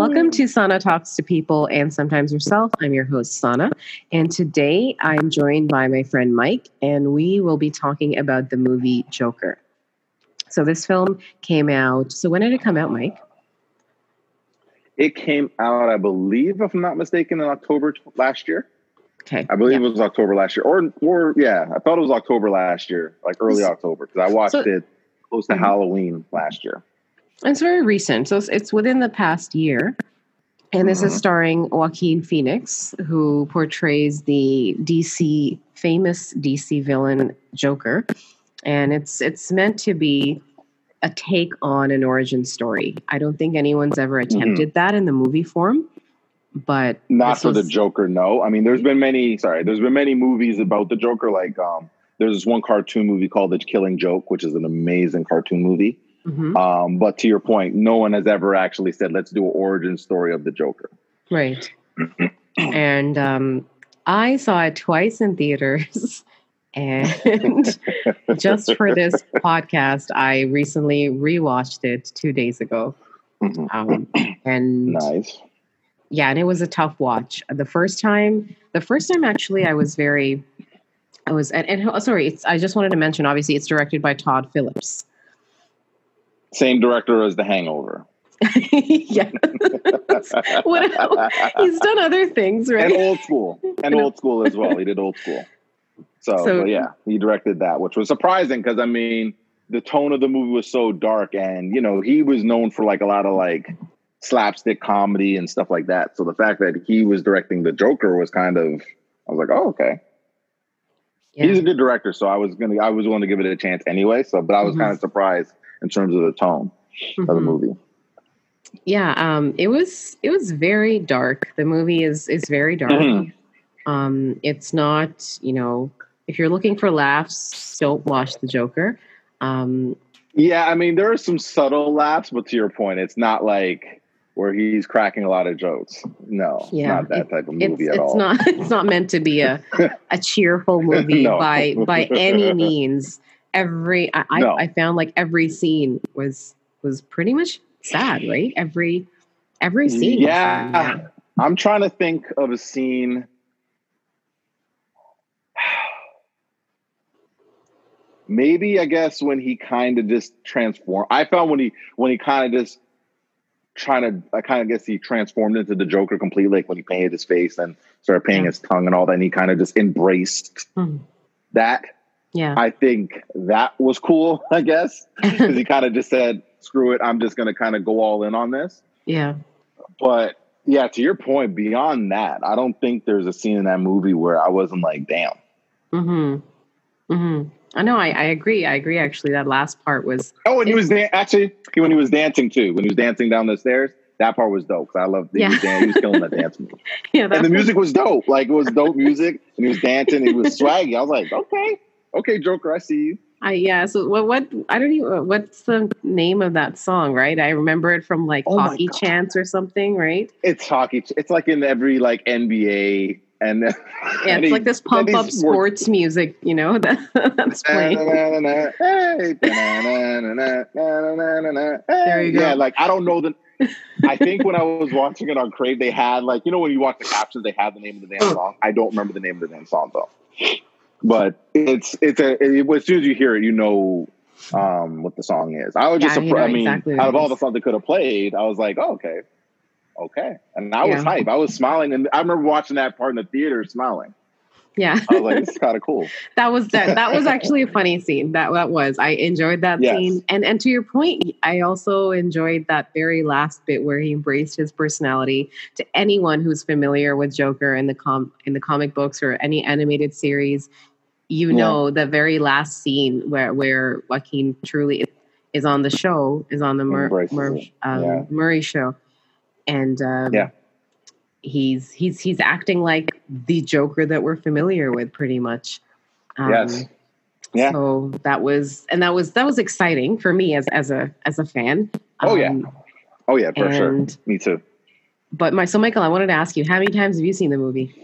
Welcome to Sana Talks to People and Sometimes Yourself. I'm your host, Sana. And today I'm joined by my friend Mike, and we will be talking about the movie Joker. So, this film came out. So, when did it come out, Mike? It came out, I believe, if I'm not mistaken, in October last year. Okay. I believe yeah. it was October last year. Or, or yeah, I thought it was October last year, like early October, because I watched so, it close to mm-hmm. Halloween last year. It's very recent. So it's, it's within the past year. And this mm-hmm. is starring Joaquin Phoenix, who portrays the DC famous DC villain Joker. And it's it's meant to be a take on an origin story. I don't think anyone's ever mm-hmm. attempted mm-hmm. that in the movie form. But not for was, the Joker, no. I mean, there's been many sorry, there's been many movies about the Joker, like um there's this one cartoon movie called The Killing Joke, which is an amazing cartoon movie. Mm-hmm. Um, but to your point, no one has ever actually said, let's do an origin story of the Joker. Right. and um, I saw it twice in theaters. And just for this podcast, I recently rewatched it two days ago. Mm-hmm. Um, and nice. Yeah, and it was a tough watch. The first time, the first time actually, I was very, I was, and, and oh, sorry, I just wanted to mention. Obviously, it's directed by Todd Phillips. Same director as The Hangover. yeah. what? He's done other things, right? And old school. And old school as well. He did old school. So, so yeah, he directed that, which was surprising because I mean, the tone of the movie was so dark, and you know, he was known for like a lot of like slapstick comedy and stuff like that. So the fact that he was directing the Joker was kind of, I was like, oh, okay. Yeah. He's a good director, so I was gonna, I was willing to give it a chance anyway. So, but I was mm-hmm. kind of surprised in terms of the tone mm-hmm. of the mm-hmm. movie. Yeah, um, it was it was very dark. The movie is is very dark. Mm-hmm. Um, it's not, you know, if you're looking for laughs, don't watch The Joker. Um, yeah, I mean, there are some subtle laughs, but to your point, it's not like where he's cracking a lot of jokes. No, yeah, not that it, type of movie at it's all. Not, it's not meant to be a, a cheerful movie no. by by any means every I, no. I, I found like every scene was was pretty much sad, right? Every every scene. Yeah. I'm trying to think of a scene. Maybe I guess when he kind of just transformed. I found when he when he kind of just trying to I kind of guess he transformed into the Joker completely, like when he painted his face and started painting yeah. his tongue and all that, and he kind of just embraced mm. that yeah. I think that was cool, I guess, because he kind of just said, screw it, I'm just going to kind of go all in on this. Yeah. But yeah, to your point, beyond that, I don't think there's a scene in that movie where I wasn't like, damn. hmm. hmm. I know. I, I agree. I agree. Actually, that last part was. Oh, and he was dan- actually when he was dancing too. When he was dancing down the stairs, that part was dope. Cause I love. Yeah. He was, he was killing that dance move. yeah, and the music was dope. Like it was dope music, and he was dancing. He was swaggy. I was like, okay, okay, Joker, I see you. I yeah. So what? What? I don't even. What's the name of that song? Right? I remember it from like oh Hockey Chants or something. Right? It's hockey. It's like in every like NBA and yeah, and it's he, like this pump up sports music, you know, that, that's playing. there you go. Yeah, like I don't know the. I think when I was watching it on Crave, they had like you know when you watch the captions, they have the name of the damn oh. song. I don't remember the name of the damn song though but it's it's a it, as soon as you hear it, you know um, what the song is. I was yeah, just surprised. I mean, exactly out of all the songs they could have played, I was like, oh, okay, okay, and I was hype. I was smiling, and I remember watching that part in the theater, smiling. Yeah, I was like, "This is kind of cool." that was that. That was actually a funny scene. That that was. I enjoyed that yes. scene, and and to your point, I also enjoyed that very last bit where he embraced his personality. To anyone who's familiar with Joker in the com in the comic books or any animated series, you know the very last scene where where Joaquin truly is on the show is on the Mur- Mur- um, yeah. Murray show, and um, yeah, he's he's he's acting like the Joker that we're familiar with, pretty much. Um, yes. Yeah. So that was and that was that was exciting for me as as a as a fan. Oh yeah. Um, oh yeah, for sure. Me too. But my so Michael, I wanted to ask you, how many times have you seen the movie?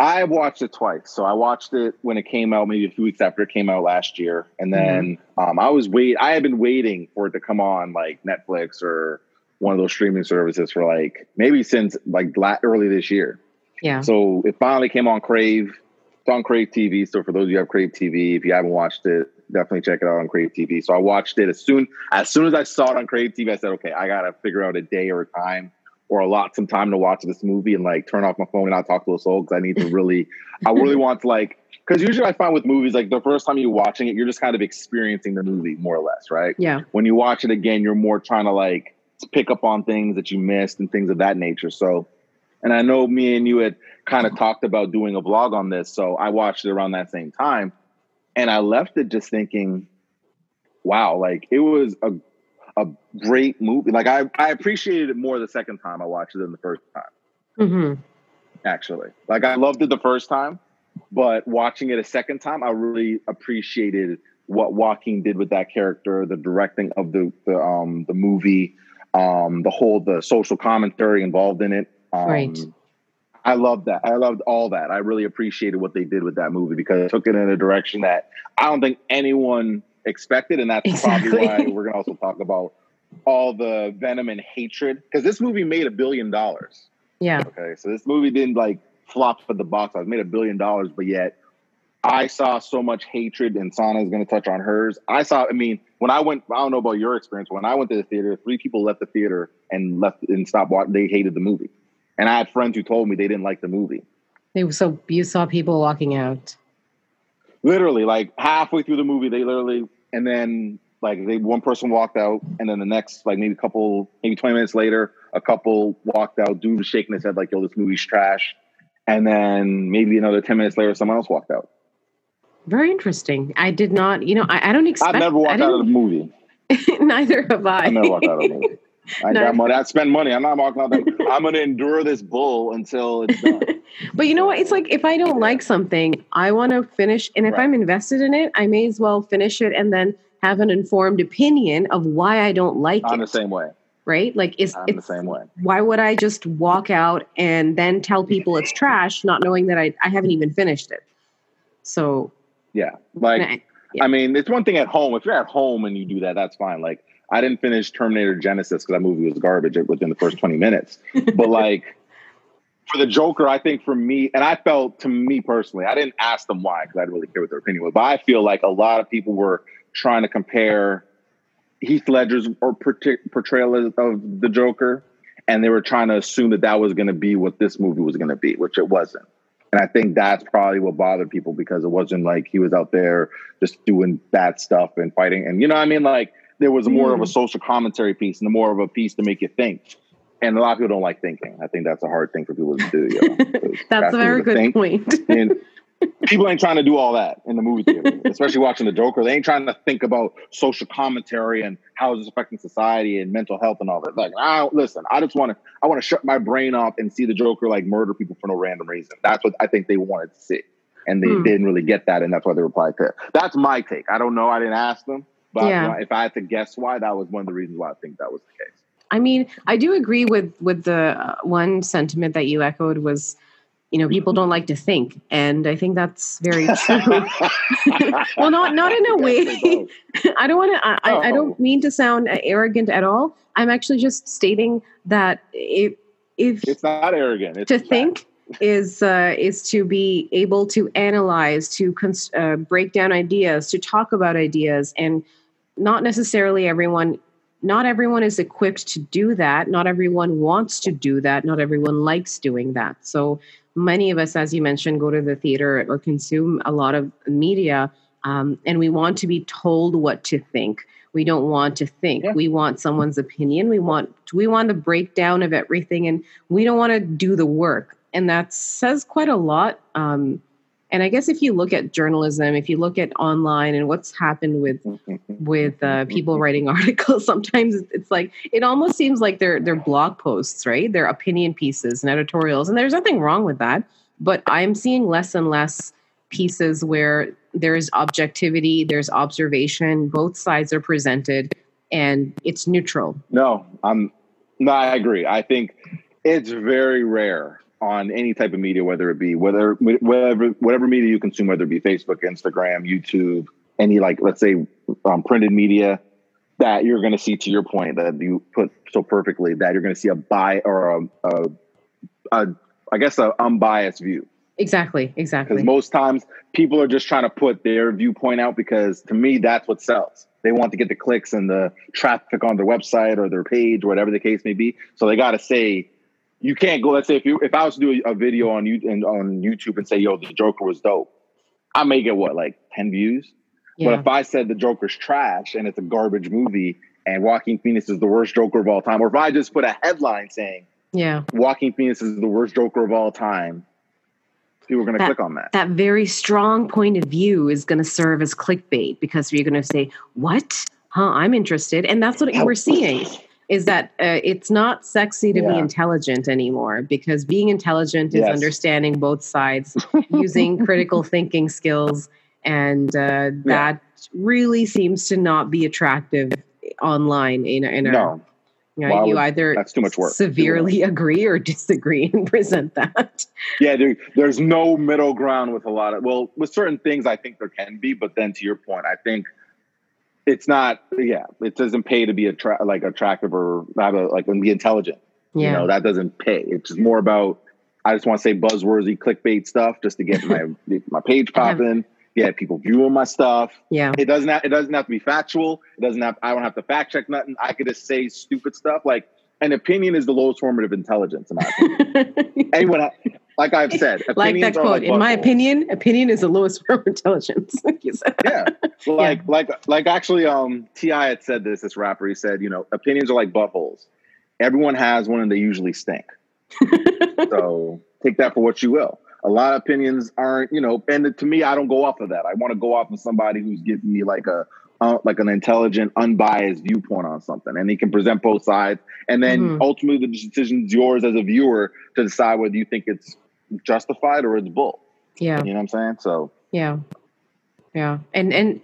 I watched it twice. So I watched it when it came out, maybe a few weeks after it came out last year, and then mm-hmm. um, I was wait. I had been waiting for it to come on like Netflix or one of those streaming services for like maybe since like early this year. Yeah. So it finally came on Crave. It's on Crave TV. So for those of you who have Crave TV, if you haven't watched it, definitely check it out on Crave TV. So I watched it as soon as soon as I saw it on Crave TV. I said, okay, I gotta figure out a day or a time or allot some time to watch this movie and like turn off my phone and not talk to a soul because I need to really, I really want to like because usually I find with movies like the first time you're watching it, you're just kind of experiencing the movie more or less, right? Yeah. When you watch it again, you're more trying to like pick up on things that you missed and things of that nature. So, and I know me and you had kind of talked about doing a vlog on this, so I watched it around that same time, and I left it just thinking, wow, like it was a a great movie. Like I I appreciated it more the second time I watched it than the first time. Mm-hmm. Actually, like I loved it the first time, but watching it a second time, I really appreciated what Joaquin did with that character, the directing of the the um the movie, um the whole the social commentary involved in it. Um, right. I loved that. I loved all that. I really appreciated what they did with that movie because it took it in a direction that I don't think anyone expected, and that's exactly. probably why we're gonna also talk about all the venom and hatred because this movie made a billion dollars. Yeah. Okay, so this movie didn't like flop at the box office, made a billion dollars, but yet I saw so much hatred, and Sana is going to touch on hers. I saw, I mean, when I went, I don't know about your experience. When I went to the theater, three people left the theater and left and stopped watching. They hated the movie, and I had friends who told me they didn't like the movie. They so you saw people walking out. Literally, like halfway through the movie, they literally, and then like they one person walked out, and then the next, like maybe a couple, maybe twenty minutes later, a couple walked out. Dude was shaking his head like, "Yo, this movie's trash." And then maybe another ten minutes later, someone else walked out. Very interesting. I did not, you know, I, I don't expect. I've never walked out of a movie. Neither have I. I never walked out of a movie. I got money. I spend money. I'm not walking out. There. I'm going to endure this bull until it's done. but you know what? It's like if I don't like something, I want to finish, and if right. I'm invested in it, I may as well finish it and then have an informed opinion of why I don't like it. I'm it. the same way. Right? Like it's, I'm it's the same way. Why would I just walk out and then tell people it's trash, not knowing that I, I haven't even finished it? So yeah, like I, yeah. I mean, it's one thing at home. If you're at home and you do that, that's fine. Like I didn't finish Terminator Genisys because that movie was garbage within the first 20 minutes. but like for the Joker, I think for me, and I felt to me personally, I didn't ask them why because I didn't really care what their opinion was. But I feel like a lot of people were trying to compare Heath Ledger's or portrayal of the Joker, and they were trying to assume that that was going to be what this movie was going to be, which it wasn't. And I think that's probably what bothered people because it wasn't like he was out there just doing bad stuff and fighting. And you know what I mean? Like there was more mm. of a hmm. social commentary piece and more of a piece to make you think. And a lot of people don't like thinking. I think that's a hard thing for people to do. You know? that's a very good think. point. and people ain't trying to do all that in the movie theater, especially watching the Joker. They ain't trying to think about social commentary and how is this affecting society and mental health and all that. Like, I listen, I just want to, I want to shut my brain off and see the Joker like murder people for no random reason. That's what I think they wanted to see, and they hmm. didn't really get that, and that's why they replied to it. That's my take. I don't know. I didn't ask them, but yeah. if I had to guess why, that was one of the reasons why I think that was the case. I mean, I do agree with with the uh, one sentiment that you echoed was you know people don't like to think and i think that's very true well not not in a way i don't want to I, oh. I don't mean to sound arrogant at all i'm actually just stating that if if it's not arrogant it's to think is uh, is to be able to analyze to cons- uh, break down ideas to talk about ideas and not necessarily everyone not everyone is equipped to do that not everyone wants to do that not everyone likes doing that so many of us, as you mentioned, go to the theater or consume a lot of media, um, and we want to be told what to think. We don't want to think. Yeah. We want someone's opinion. We want we want the breakdown of everything, and we don't want to do the work. And that says quite a lot. Um, and I guess if you look at journalism, if you look at online and what's happened with with uh, people writing articles, sometimes it's like it almost seems like they're they're blog posts, right? They're opinion pieces and editorials, and there's nothing wrong with that. But I'm seeing less and less pieces where there's objectivity, there's observation, both sides are presented, and it's neutral. No, I'm no, I agree. I think it's very rare on any type of media, whether it be whether whatever whatever media you consume, whether it be Facebook, Instagram, YouTube, any like let's say um, printed media, that you're going to see to your point that you put so perfectly that you're going to see a buy or a, a, a I guess a unbiased view. Exactly, exactly. Because most times people are just trying to put their viewpoint out because to me that's what sells. They want to get the clicks and the traffic on their website or their page, whatever the case may be. So they got to say, you can't go. Let's say if you if I was to do a, a video on you on YouTube and say, "Yo, the Joker was dope," I may get what like ten views. Yeah. But if I said the Joker's trash and it's a garbage movie and Joaquin Phoenix is the worst Joker of all time, or if I just put a headline saying, "Yeah, Joaquin Phoenix is the worst Joker of all time," people are going to click on that. That very strong point of view is going to serve as clickbait because you're going to say, "What? Huh? I'm interested," and that's what we're seeing. Is that uh, it's not sexy to yeah. be intelligent anymore because being intelligent is yes. understanding both sides, using critical thinking skills, and uh, yeah. that really seems to not be attractive online in, in no. You, know, you either that's too much work. Severely agree or disagree and present that. Yeah, there, there's no middle ground with a lot of well, with certain things I think there can be, but then to your point, I think it's not. Yeah, it doesn't pay to be attra- like attractive or not a like and be intelligent. Yeah. You know that doesn't pay. It's just more about I just want to say buzzworthy clickbait stuff just to get my my page popping get people viewing my stuff. Yeah. It doesn't have, it doesn't have to be factual. It doesn't have I don't have to fact check nothing. I could just say stupid stuff. Like an opinion is the lowest form of intelligence in my opinion. Anyone like I've said, like that quote. Like in my opinion, opinion is the lowest form of intelligence. like. Yeah. Like yeah. like like actually um T.I. had said this, this rapper, he said, you know, opinions are like buttholes. Everyone has one and they usually stink. so take that for what you will a lot of opinions aren't, you know, and to me, I don't go off of that. I want to go off of somebody who's giving me like a, uh, like an intelligent, unbiased viewpoint on something, and he can present both sides. And then mm-hmm. ultimately, the decision's yours as a viewer to decide whether you think it's justified or it's bull. Yeah, you know what I'm saying. So yeah, yeah, and and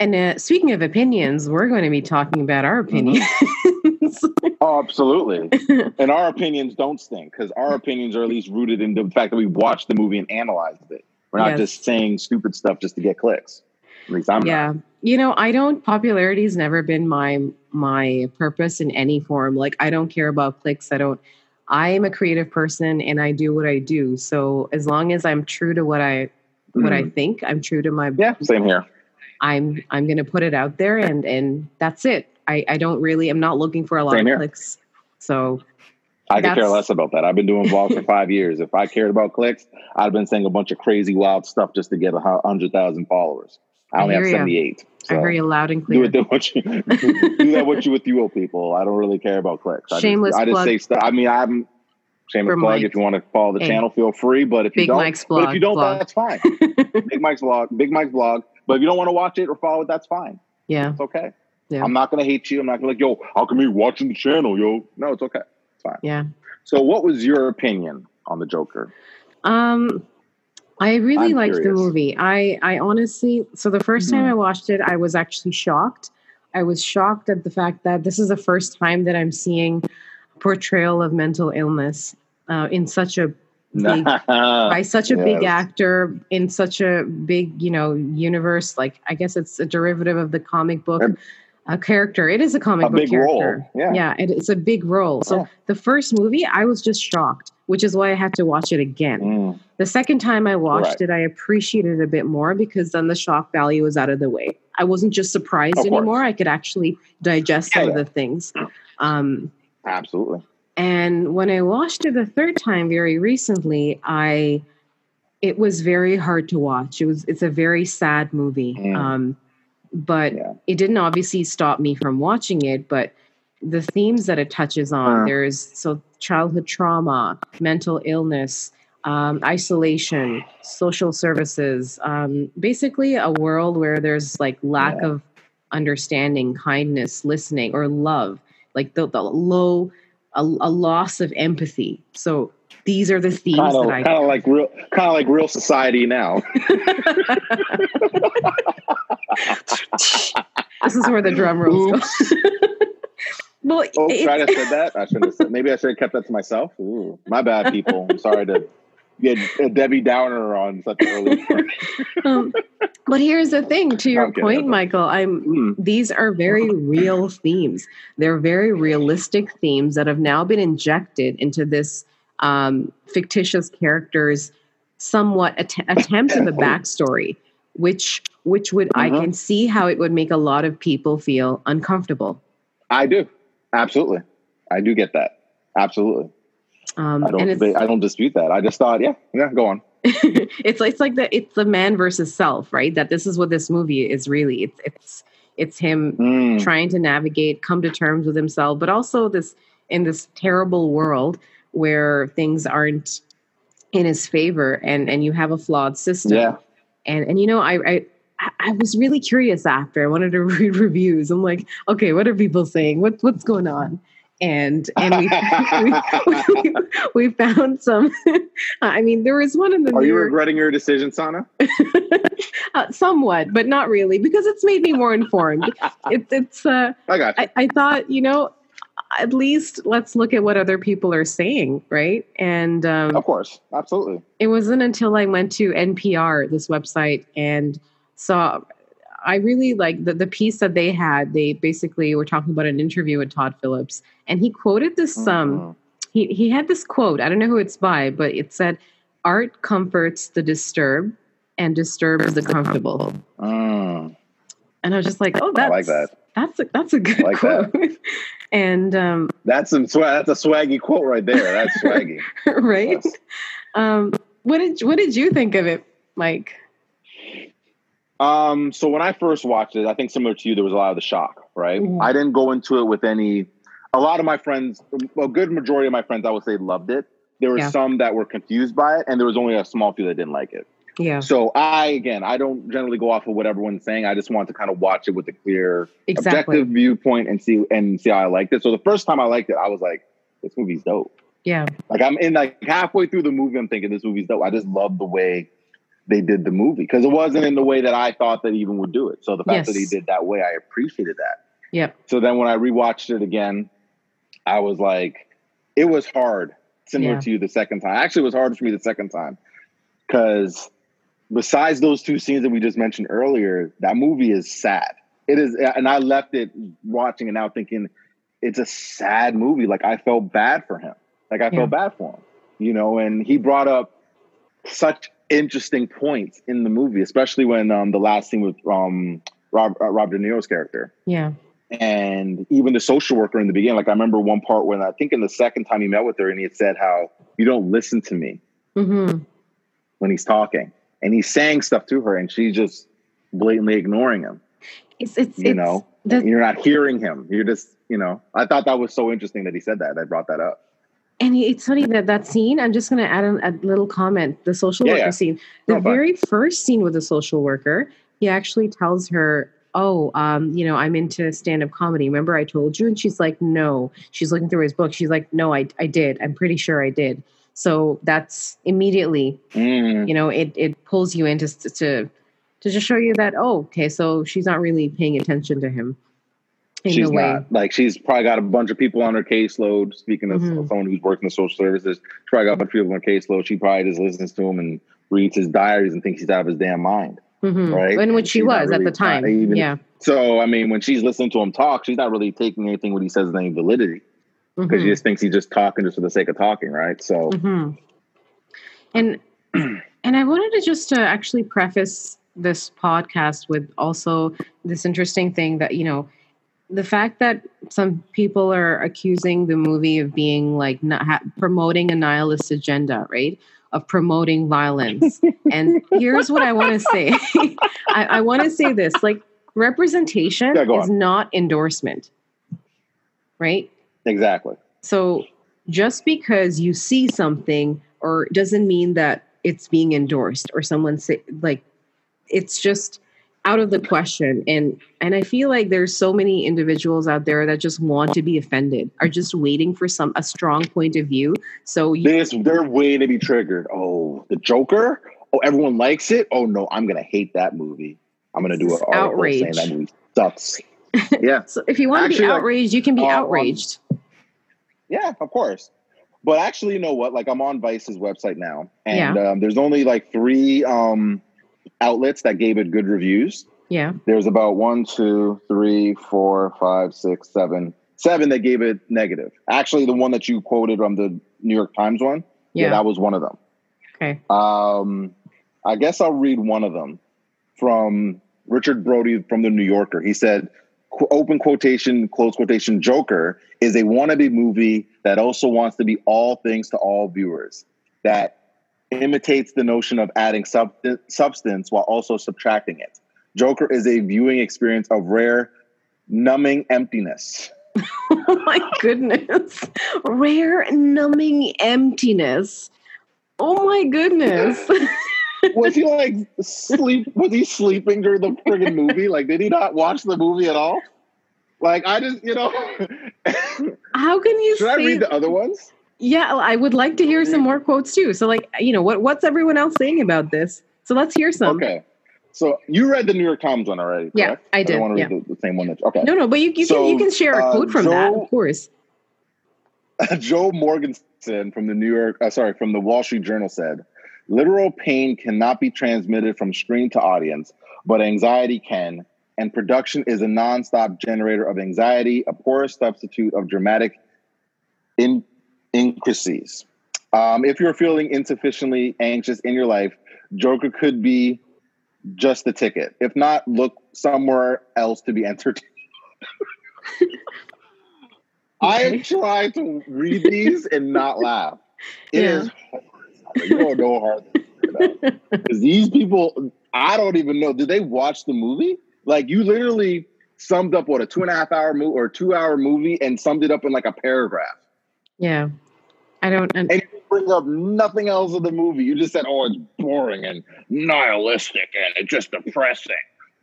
and uh, speaking of opinions, we're going to be talking about our mm-hmm. opinions. Mm-hmm. oh, absolutely. and our opinions don't stink because our opinions are at least rooted in the fact that we watched the movie and analyzed it. We're not yes. just saying stupid stuff just to get clicks. At least I'm yeah. Not. You know, I don't. Popularity has never been my my purpose in any form. Like, I don't care about clicks. I don't. I am a creative person and I do what I do. So as long as I'm true to what I what mm. I think, I'm true to my yeah. Same here I'm I'm going to put it out there, and and that's it. I I don't really. I'm not looking for a lot Same of here. clicks. So I could care less about that. I've been doing vlogs for five years. If I cared about clicks, I'd have been saying a bunch of crazy, wild stuff just to get a hundred thousand followers. I only I have seventy eight. So I hear you loud and clear. Do, it, what you, do that what you with you old people. I don't really care about clicks. Shameless I just, plug. I just say stuff. I mean, I'm shameless plug. Mike. If you want to follow the hey. channel, feel free. But if you don't, Mike's blog, but if you don't, blog. that's fine. Big Mike's blog. Big Mike's blog. But if you don't want to watch it or follow it, that's fine. Yeah. It's okay. Yeah. I'm not gonna hate you. I'm not gonna like, yo, how come you watching the channel, yo? No, it's okay. It's fine. Yeah. So what was your opinion on the Joker? Um I really I'm liked curious. the movie. I I honestly so the 1st mm-hmm. time I watched it, I was actually shocked. I was shocked at the fact that this is the first time that I'm seeing portrayal of mental illness uh, in such a big, by such a yes. big actor in such a big you know universe like i guess it's a derivative of the comic book and a character it is a comic a book character role. yeah yeah it, it's a big role so yeah. the first movie i was just shocked which is why i had to watch it again mm. the second time i watched right. it i appreciated it a bit more because then the shock value was out of the way i wasn't just surprised anymore i could actually digest yeah, some yeah. of the things um absolutely and when I watched it the third time very recently, I it was very hard to watch. It was it's a very sad movie. Mm. Um, but yeah. it didn't obviously stop me from watching it, but the themes that it touches on, uh. there's so childhood trauma, mental illness, um, isolation, social services, um, basically a world where there's like lack yeah. of understanding, kindness, listening, or love, like the, the low a, a loss of empathy. So these are the themes kinda, that I kind of like real kind of like real society now. this is where the drum rolls go. well, oh, try to said that. I shouldn't have said. Maybe I should have kept that to myself. Ooh, my bad, people. I'm sorry to get a Debbie Downer on such an early. um, but here's the thing: to your okay, point, Michael, I'm. Mm. These are very real themes. They're very realistic themes that have now been injected into this um, fictitious character's somewhat att- attempt of a backstory, which which would I uh-huh. can see how it would make a lot of people feel uncomfortable. I do, absolutely. I do get that, absolutely. Um, I don't. I don't dispute that. I just thought, yeah, yeah, go on. it's it's like the it's the man versus self, right? That this is what this movie is really. It's it's it's him mm. trying to navigate, come to terms with himself, but also this in this terrible world where things aren't in his favor, and and you have a flawed system. Yeah. And and you know, I I I was really curious after I wanted to read reviews. I'm like, okay, what are people saying? What what's going on? and and we we, we, we, found some. I mean, there was one in the. Are you regretting your decision, Sana? uh, somewhat, but not really, because it's made me more informed. It, it's. Uh, I got. I, I thought you know at least let's look at what other people are saying, right? And um, of course, absolutely. It wasn't until I went to NPR, this website, and saw I really like the, the piece that they had. They basically were talking about an interview with Todd Phillips, and he quoted this. Um, mm-hmm. he he had this quote. I don't know who it's by, but it said, "Art comforts the disturbed, and disturbs the comfortable." Mm. And I was just like, "Oh, that's I like that. That's a, that's a good like quote." and um, that's some swag. That's a swaggy quote right there. That's swaggy, right? Yes. Um, what did what did you think of it, Mike? Um, so when I first watched it, I think similar to you, there was a lot of the shock, right? Mm-hmm. I didn't go into it with any. A lot of my friends, a good majority of my friends, I would say, loved it. There were yeah. some that were confused by it, and there was only a small few that didn't like it. Yeah. So I, again, I don't generally go off of what everyone's saying. I just want to kind of watch it with a clear, exactly. objective viewpoint and see and see how I liked it. So the first time I liked it, I was like, "This movie's dope." Yeah. Like I'm in like halfway through the movie, I'm thinking this movie's dope. I just love the way they did the movie because it wasn't in the way that I thought that even would do it. So the fact yes. that he did that way, I appreciated that. Yep. So then when I rewatched it again, I was like, it was hard, similar yeah. to you the second time. Actually, it was hard for me the second time because besides those two scenes that we just mentioned earlier, that movie is sad. It is, and I left it watching it now thinking it's a sad movie. Like I felt bad for him. Like I yeah. felt bad for him, you know. And he brought up such interesting points in the movie, especially when um, the last scene with um, Rob, uh, Rob De Niro's character. Yeah. And even the social worker in the beginning, like I remember one part when I think in the second time he met with her and he had said how you don't listen to me mm-hmm. when he's talking. And he's saying stuff to her and she's just blatantly ignoring him. It's, it's, you it's, know, the, you're not hearing him. You're just, you know, I thought that was so interesting that he said that. I brought that up. And it's funny that that scene, I'm just going to add a, a, little comment the social yeah, worker yeah. scene. The no, very first scene with the social worker, he actually tells her, Oh, um, you know, I'm into stand up comedy. Remember I told you? And she's like, No. She's looking through his book. She's like, No, I, I did. I'm pretty sure I did. So that's immediately, mm. you know, it, it pulls you into to, to to just show you that, oh, okay, so she's not really paying attention to him she's not like she's probably got a bunch of people on her caseload. Speaking of mm-hmm. someone who's working the social services, she probably got a bunch of people on her caseload. She probably just listens to him and reads his diaries and thinks he's out of his damn mind. Mm-hmm. Right. And which she was really at the time. Even, yeah. So I mean, when she's listening to him talk, she's not really taking anything what he says with any validity because mm-hmm. she just thinks he's just talking just for the sake of talking, right? So. Mm-hmm. And and I wanted to just to actually preface this podcast with also this interesting thing that you know the fact that some people are accusing the movie of being like not ha- promoting a nihilist agenda, right? Of promoting violence. and here's what I want to say I, I want to say this like, representation yeah, is not endorsement, right? Exactly. So just because you see something or doesn't mean that it's being endorsed or someone say like it's just out of the question. And and i feel like there's so many individuals out there that just want to be offended are just waiting for some a strong point of view. So you, this, they're waiting to be triggered. Oh the joker? Oh everyone likes it? Oh no i'm gonna hate that movie. I'm gonna do an outrage saying that movie sucks. Yeah. So if you want to be outraged like, you can be uh, outraged yeah of course But actually, you know what? Like I'm on Vice's website now, and yeah. um, there's only like three um, outlets that gave it good reviews. Yeah. There's about one, two, three, four, five, six, seven, seven that gave it negative. Actually, the one that you quoted from the New York Times one, yeah, yeah that was one of them. Okay. Um, I guess I'll read one of them from Richard Brody from the New Yorker. He said, open quotation, close quotation, Joker is a wannabe movie that also wants to be all things to all viewers, that imitates the notion of adding substance while also subtracting it. Joker is a viewing experience of rare, numbing emptiness. oh my goodness. Rare, numbing emptiness. Oh my goodness. was he like sleep? Was he sleeping during the friggin' movie? Like, did he not watch the movie at all? Like, I just, you know. How can you? Should I read the other ones? Yeah, I would like to hear some more quotes too. So, like, you know, what what's everyone else saying about this? So let's hear some. Okay. So you read the New York Times one already? Yeah, I did. I want to yeah. read the, the, same one. That, okay. No, no, but you, you so, can you can share a uh, quote uh, from Joe, that, of course. Joe Morgenstern from the New York, uh, sorry, from the Wall Street Journal said, Literal pain cannot be transmitted from screen to audience, but anxiety can. And production is a nonstop generator of anxiety, a poor substitute of dramatic in- increases. Um, if you're feeling insufficiently anxious in your life, Joker could be just the ticket. If not, look somewhere else to be entertained. I try to read these and not laugh. It yeah. is you don't know hard because these people, I don't even know. Did they watch the movie? Like you literally summed up what a two and a half hour movie or two hour movie and summed it up in like a paragraph. Yeah, I don't. And, and you bring up nothing else of the movie. You just said, "Oh, it's boring and nihilistic and it's just depressing."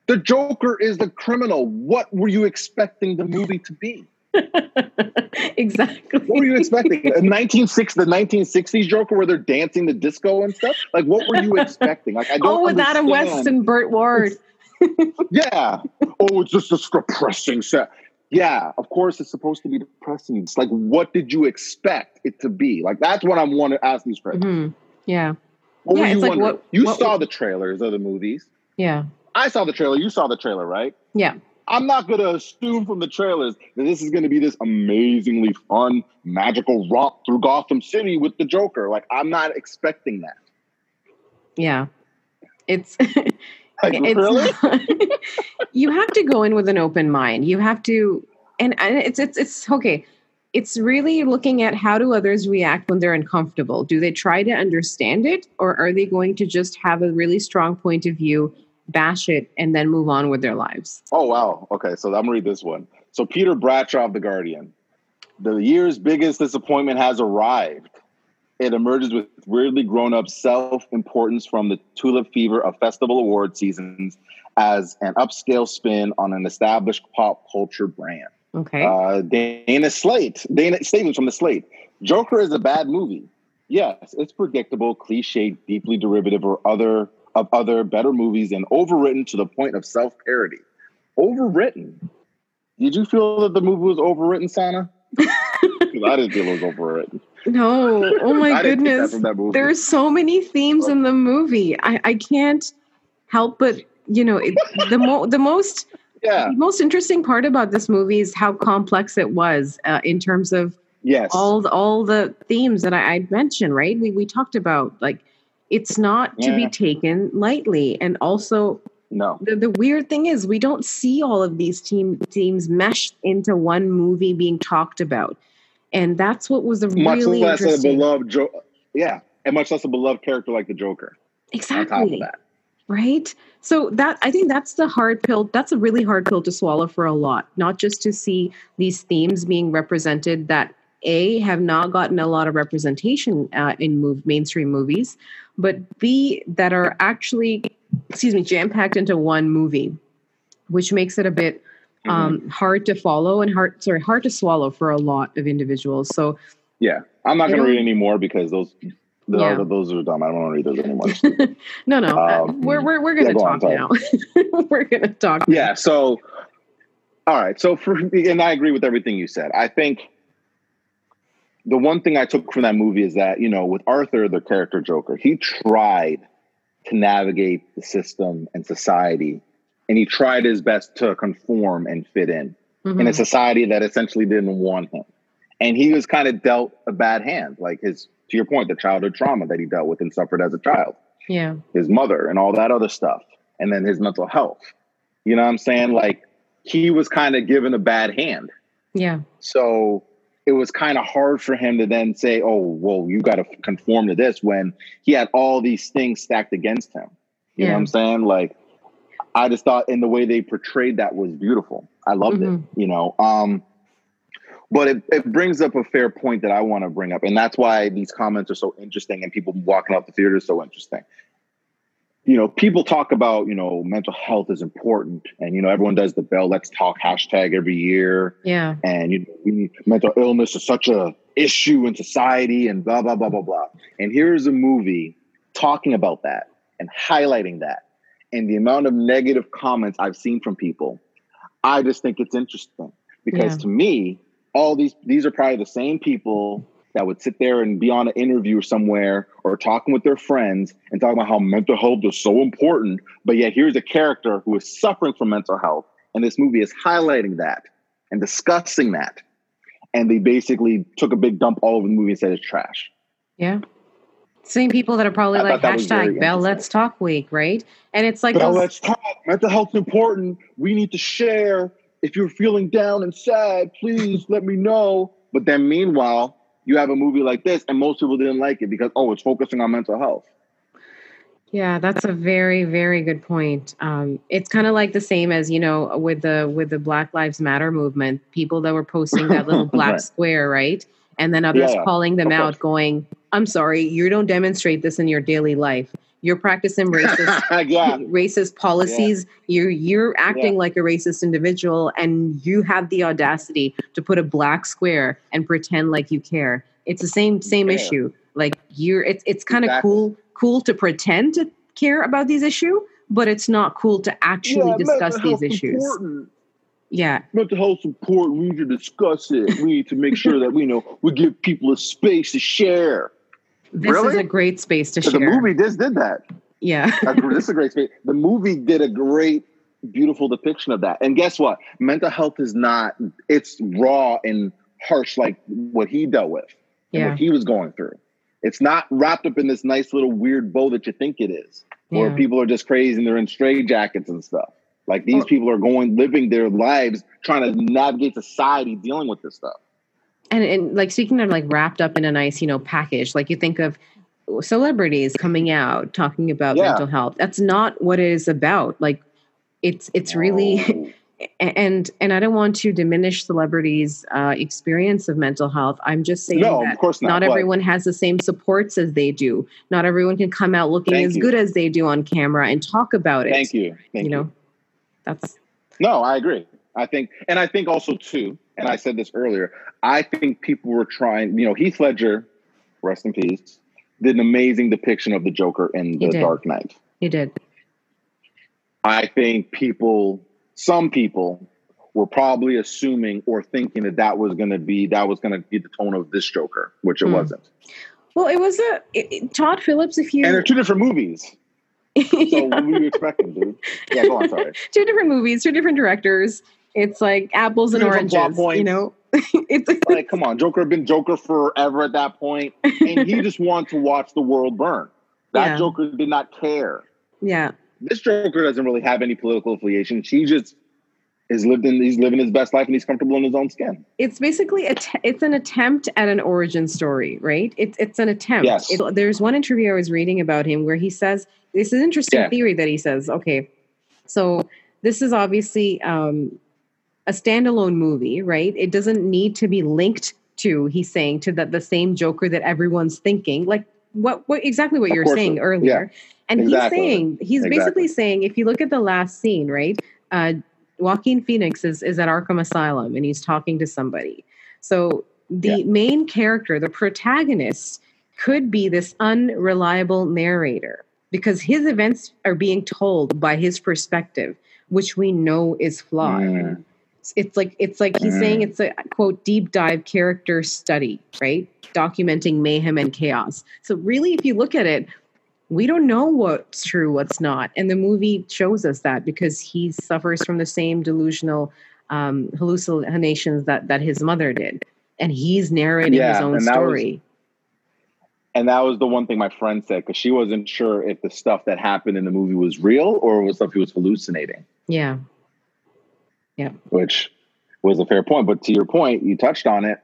The Joker is the criminal. What were you expecting the movie to be? exactly. What were you expecting? A 1960, the 1960s Joker where they're dancing the disco and stuff? Like, what were you expecting? Like, I don't Oh, with understand. Adam West and Burt Ward. yeah. Oh, it's just a depressing set. Yeah, of course it's supposed to be depressing. It's like, what did you expect it to be? Like, that's what I want to ask these questions. Mm-hmm. Yeah. What yeah, you like? What, you what, saw the trailers of the movies. Yeah. I saw the trailer. You saw the trailer, right? Yeah. I'm not going to assume from the trailers that this is going to be this amazingly fun, magical romp through Gotham City with the Joker. Like, I'm not expecting that. Yeah. It's. like, it's really? you have to go in with an open mind. You have to, and, and it's it's it's okay. It's really looking at how do others react when they're uncomfortable. Do they try to understand it, or are they going to just have a really strong point of view bash it, and then move on with their lives. Oh, wow. Okay, so I'm to read this one. So, Peter Bradshaw of The Guardian. The year's biggest disappointment has arrived. It emerges with weirdly grown up self importance from the tulip fever of festival award seasons as an upscale spin on an established pop culture brand. Okay. Uh, Dana Slate, Dana Stevens from the Slate. Joker is a bad movie. Yes, it's predictable, cliched, deeply derivative, or other of other better movies and overwritten to the point of self parody. Overwritten. Did you feel that the movie was overwritten, Sana? I didn't feel it was overwritten. No. Oh my goodness. There's so many themes in the movie. I, I can't help but, you know, it, the, mo- the most. Yeah. The most interesting part about this movie is how complex it was uh, in terms of yes. all the, all the themes that I, I mentioned. Right? We we talked about like it's not yeah. to be taken lightly. And also, no. The, the weird thing is, we don't see all of these team teams meshed into one movie being talked about, and that's what was a much really less interesting. a beloved jo- yeah, and much less a beloved character like the Joker. Exactly. Right. So that I think that's the hard pill. That's a really hard pill to swallow for a lot. Not just to see these themes being represented that a have not gotten a lot of representation uh, in move, mainstream movies, but B, that are actually, excuse me, jam packed into one movie, which makes it a bit mm-hmm. um, hard to follow and hard, sorry, hard to swallow for a lot of individuals. So, yeah, I'm not going to read any more because those. The, yeah. those are dumb. I don't want to read those anymore. no, no, uh, um, we're we're we're going to yeah, talk on, now. we're going to talk. Yeah. So, all right. So for and I agree with everything you said. I think the one thing I took from that movie is that, you know, with Arthur, the character Joker, he tried to navigate the system and society, and he tried his best to conform and fit in mm-hmm. in a society that essentially didn't want him. And he was kind of dealt a bad hand, like his, to your point, the childhood trauma that he dealt with and suffered as a child. Yeah. His mother and all that other stuff. And then his mental health. You know what I'm saying? Like he was kind of given a bad hand. Yeah. So it was kind of hard for him to then say, "Oh, well, you got to conform to this," when he had all these things stacked against him. You yeah. know what I'm saying? Like, I just thought in the way they portrayed that was beautiful. I loved mm-hmm. it. You know, um, but it, it brings up a fair point that I want to bring up, and that's why these comments are so interesting, and people walking out the theater is so interesting you know, people talk about, you know, mental health is important and, you know, everyone does the Bell Let's Talk hashtag every year. Yeah. And, you know, we need, mental illness is such a issue in society and blah, blah, blah, blah, blah. And here's a movie talking about that and highlighting that. And the amount of negative comments I've seen from people, I just think it's interesting because yeah. to me, all these, these are probably the same people that would sit there and be on an interview somewhere or talking with their friends and talking about how mental health is so important. But yet here's a character who is suffering from mental health. And this movie is highlighting that and discussing that. And they basically took a big dump all over the movie and said it's trash. Yeah. Same people that are probably I like hashtag Bell Let's Talk Week, right? And it's like Bell those- Let's Talk. Mental health's important. We need to share. If you're feeling down and sad, please let me know. But then meanwhile, you have a movie like this and most people didn't like it because oh it's focusing on mental health. Yeah that's a very very good point. Um, it's kind of like the same as you know with the with the black lives matter movement people that were posting that little black right. square right? And then others yeah, calling them out going i'm sorry you don't demonstrate this in your daily life you're practicing racist yeah. racist policies yeah. you're you're acting yeah. like a racist individual and you have the audacity to put a black square and pretend like you care it's the same same issue like you're it's it's kind of exactly. cool cool to pretend to care about these issues, but it's not cool to actually discuss these issues important. Yeah. Mental health support, we need to discuss it. We need to make sure that we know we give people a space to share. This really? is a great space to share. The movie just did that. Yeah. this is a great space. The movie did a great, beautiful depiction of that. And guess what? Mental health is not, it's raw and harsh like what he dealt with and yeah. what he was going through. It's not wrapped up in this nice little weird bow that you think it is, where yeah. people are just crazy and they're in stray jackets and stuff. Like these people are going, living their lives, trying to navigate society, dealing with this stuff and, and like speaking of like wrapped up in a nice you know package like you think of celebrities coming out talking about yeah. mental health. That's not what it is about. Like it's it's really and and i don't want to diminish celebrities uh, experience of mental health. I'm just saying no, that of course not, not everyone has the same supports as they do. Not everyone can come out looking as you. good as they do on camera and talk about it. Thank you. Thank you. know that's no i agree. I think and i think also too and I said this earlier, I think people were trying, you know, Heath Ledger, rest in peace, did an amazing depiction of the Joker in The Dark Knight. He did. I think people, some people, were probably assuming or thinking that that was going to be that was going to be the tone of this Joker, which it mm. wasn't. Well, it was a it, it, Todd Phillips. If you and they're two different movies. So yeah. what were you expecting, dude? Yeah, go on. Sorry. two different movies, two different directors. It's like apples and oranges, you know. It's like, come on, Joker had been Joker forever at that point, and he just wanted to watch the world burn. That yeah. Joker did not care. Yeah. This Joker doesn't really have any political affiliation. She just is lived in he's living his best life and he's comfortable in his own skin. It's basically a t- it's an attempt at an origin story, right? It's it's an attempt. Yes. It, there's one interview I was reading about him where he says this is an interesting yeah. theory that he says. Okay, so this is obviously um, a standalone movie, right? It doesn't need to be linked to, he's saying, to the, the same Joker that everyone's thinking. Like what, what exactly what you're saying earlier. Yeah, and exactly. he's saying, he's exactly. basically saying, if you look at the last scene, right? Uh, Joaquin Phoenix is, is at Arkham Asylum and he's talking to somebody. So the yeah. main character, the protagonist, could be this unreliable narrator because his events are being told by his perspective, which we know is flawed. Mm. It's like it's like he's saying it's a quote deep dive character study, right? Documenting mayhem and chaos. So really, if you look at it, we don't know what's true, what's not, and the movie shows us that because he suffers from the same delusional um, hallucinations that that his mother did, and he's narrating yeah, his own story. Was, and that was the one thing my friend said because she wasn't sure if the stuff that happened in the movie was real or was stuff he was hallucinating. Yeah. Yeah. Which was a fair point. But to your point, you touched on it.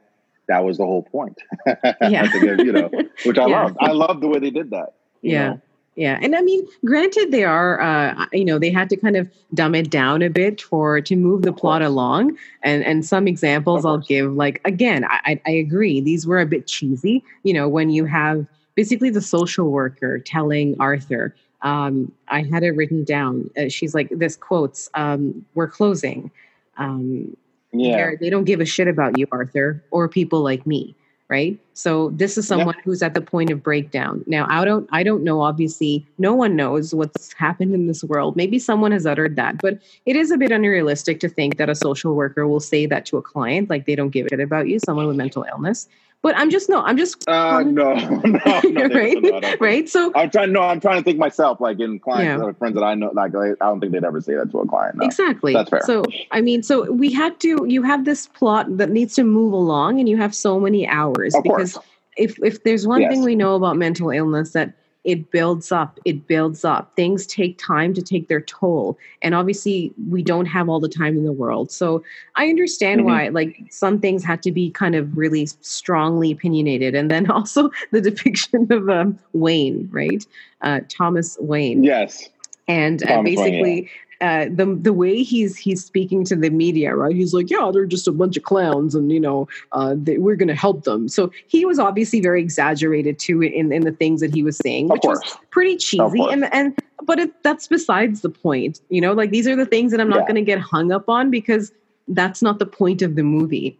That was the whole point. Yeah. you know, which I yeah. love. I love the way they did that. Yeah. Know? Yeah. And I mean, granted, they are, uh, you know, they had to kind of dumb it down a bit for to move the plot along. And and some examples I'll give, like, again, I, I agree. These were a bit cheesy, you know, when you have basically the social worker telling Arthur, um, I had it written down. Uh, she's like, this quotes, um, we're closing. Um, yeah. They don't give a shit about you, Arthur, or people like me right so this is someone yep. who's at the point of breakdown now i don't i don't know obviously no one knows what's happened in this world maybe someone has uttered that but it is a bit unrealistic to think that a social worker will say that to a client like they don't give a shit about you someone with mental illness but I'm just no, I'm just uh, no, no, no, right, no, right. So I'm trying. No, I'm trying to think myself. Like in clients, yeah. Uh, friends that I know, like I don't think they'd ever say that to a client. No. Exactly. That's fair. So I mean, so we had to. You have this plot that needs to move along, and you have so many hours of because course. if if there's one yes. thing we know about mental illness that it builds up it builds up. Things take time to take their toll. And obviously we don't have all the time in the world. So i understand mm-hmm. why like some things had to be kind of really strongly opinionated. And then also the depiction of um, wayne right? Uh, thomas wayne. Yes. And uh, basically Wayne, yeah uh, the the way he's he's speaking to the media, right? He's like, yeah, they're just a bunch of clowns, and you know, uh, they, we're going to help them. So he was obviously very exaggerated too in in the things that he was saying, which was pretty cheesy. And and but it, that's besides the point, you know. Like these are the things that I'm not yeah. going to get hung up on because that's not the point of the movie.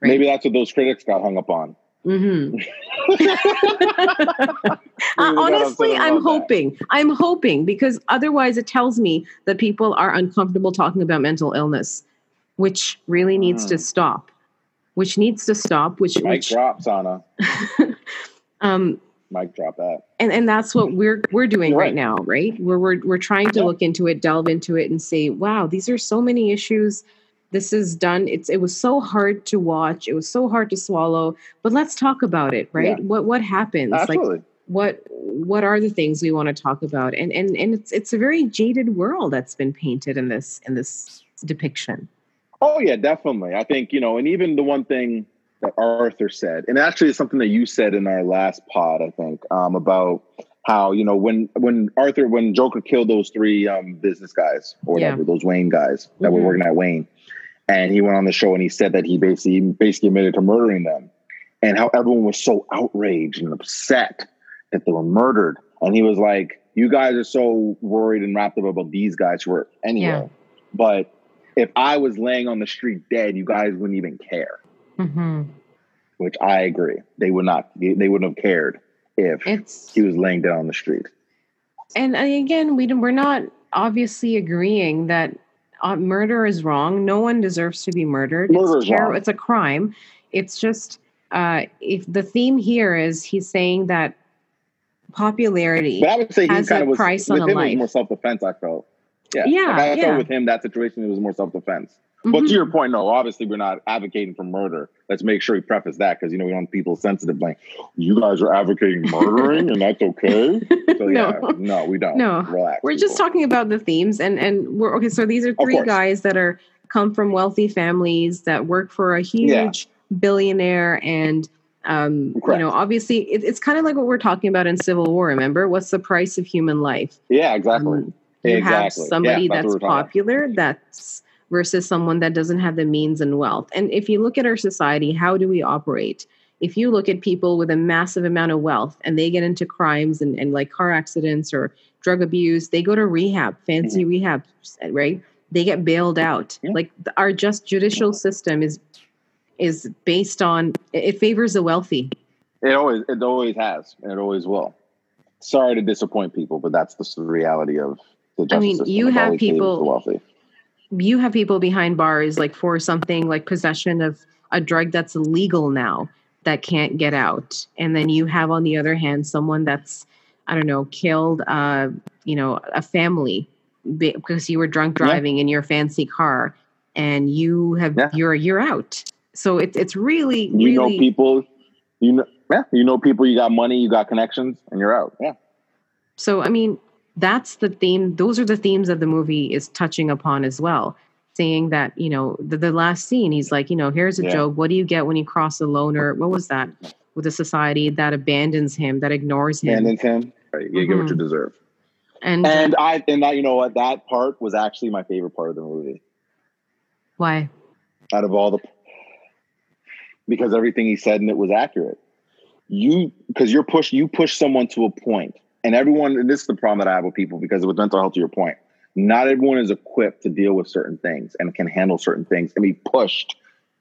Right? Maybe that's what those critics got hung up on. Mm-hmm. uh, honestly, I'm hoping. That. I'm hoping because otherwise it tells me that people are uncomfortable talking about mental illness, which really needs mm. to stop. Which needs to stop. Which Mike which, drop, Sana. um, Mike drop that. And and that's what we're we're doing right. right. now, right? We're we're we're trying to look into it, delve into it, and say, wow, these are so many issues this is done it's it was so hard to watch it was so hard to swallow but let's talk about it right yeah. what what happens Absolutely. like what what are the things we want to talk about and and and it's it's a very jaded world that's been painted in this in this depiction oh yeah definitely i think you know and even the one thing that arthur said and actually it's something that you said in our last pod i think um, about how you know when when arthur when joker killed those three um, business guys or whatever yeah. those wayne guys that mm-hmm. were working at wayne and he went on the show and he said that he basically basically admitted to murdering them and how everyone was so outraged and upset that they were murdered and he was like you guys are so worried and wrapped up about these guys who were anyway yeah. but if i was laying on the street dead you guys wouldn't even care mm-hmm. which i agree they would not they wouldn't have cared if it's, he was laying down on the street and again we we're not obviously agreeing that uh, murder is wrong. No one deserves to be murdered. Murder it's, ter- it's a crime. It's just uh, if the theme here is he's saying that popularity but I would say he has kind a of was, price on a life. more self defense. I felt. Yeah, yeah. Like I yeah. felt with him that situation it was more self defense. Mm-hmm. But to your point, no, obviously we're not advocating for murder. Let's make sure we preface that because you know we don't want people sensitive like you guys are advocating murdering and that's okay. So yeah, no, no we don't. No, relax. We're people. just talking about the themes and and we're okay. So these are three guys that are come from wealthy families that work for a huge yeah. billionaire and um, you know obviously it, it's kind of like what we're talking about in civil war remember what's the price of human life yeah exactly um, you exactly. have somebody yeah, that's, that's popular that's versus someone that doesn't have the means and wealth. And if you look at our society, how do we operate? If you look at people with a massive amount of wealth and they get into crimes and, and like car accidents or drug abuse, they go to rehab, fancy mm-hmm. rehab, right? They get bailed out. Yeah. Like our just judicial system is is based on it favors the wealthy. It always it always has and it always will. Sorry to disappoint people, but that's the reality of the justice I mean, system. you have people you have people behind bars like for something like possession of a drug that's legal now that can't get out and then you have on the other hand someone that's i don't know killed uh you know a family because you were drunk driving yeah. in your fancy car and you have yeah. you're you're out so it's it's really you really, know people you know yeah you know people you got money you got connections and you're out yeah so i mean that's the theme those are the themes that the movie is touching upon as well. Saying that you know the, the last scene he's like you know here's a yeah. joke. What do you get when you cross a loner? What was that? With a society that abandons him that ignores him. Abandons him. Right. you mm-hmm. get what you deserve. And and uh, i and that you know what? That part was actually my favorite part of the movie. Why? Out of all the because everything he said and it was accurate. You because you're push you push someone to a point and everyone and this is the problem that i have with people because with mental health to your point not everyone is equipped to deal with certain things and can handle certain things and be pushed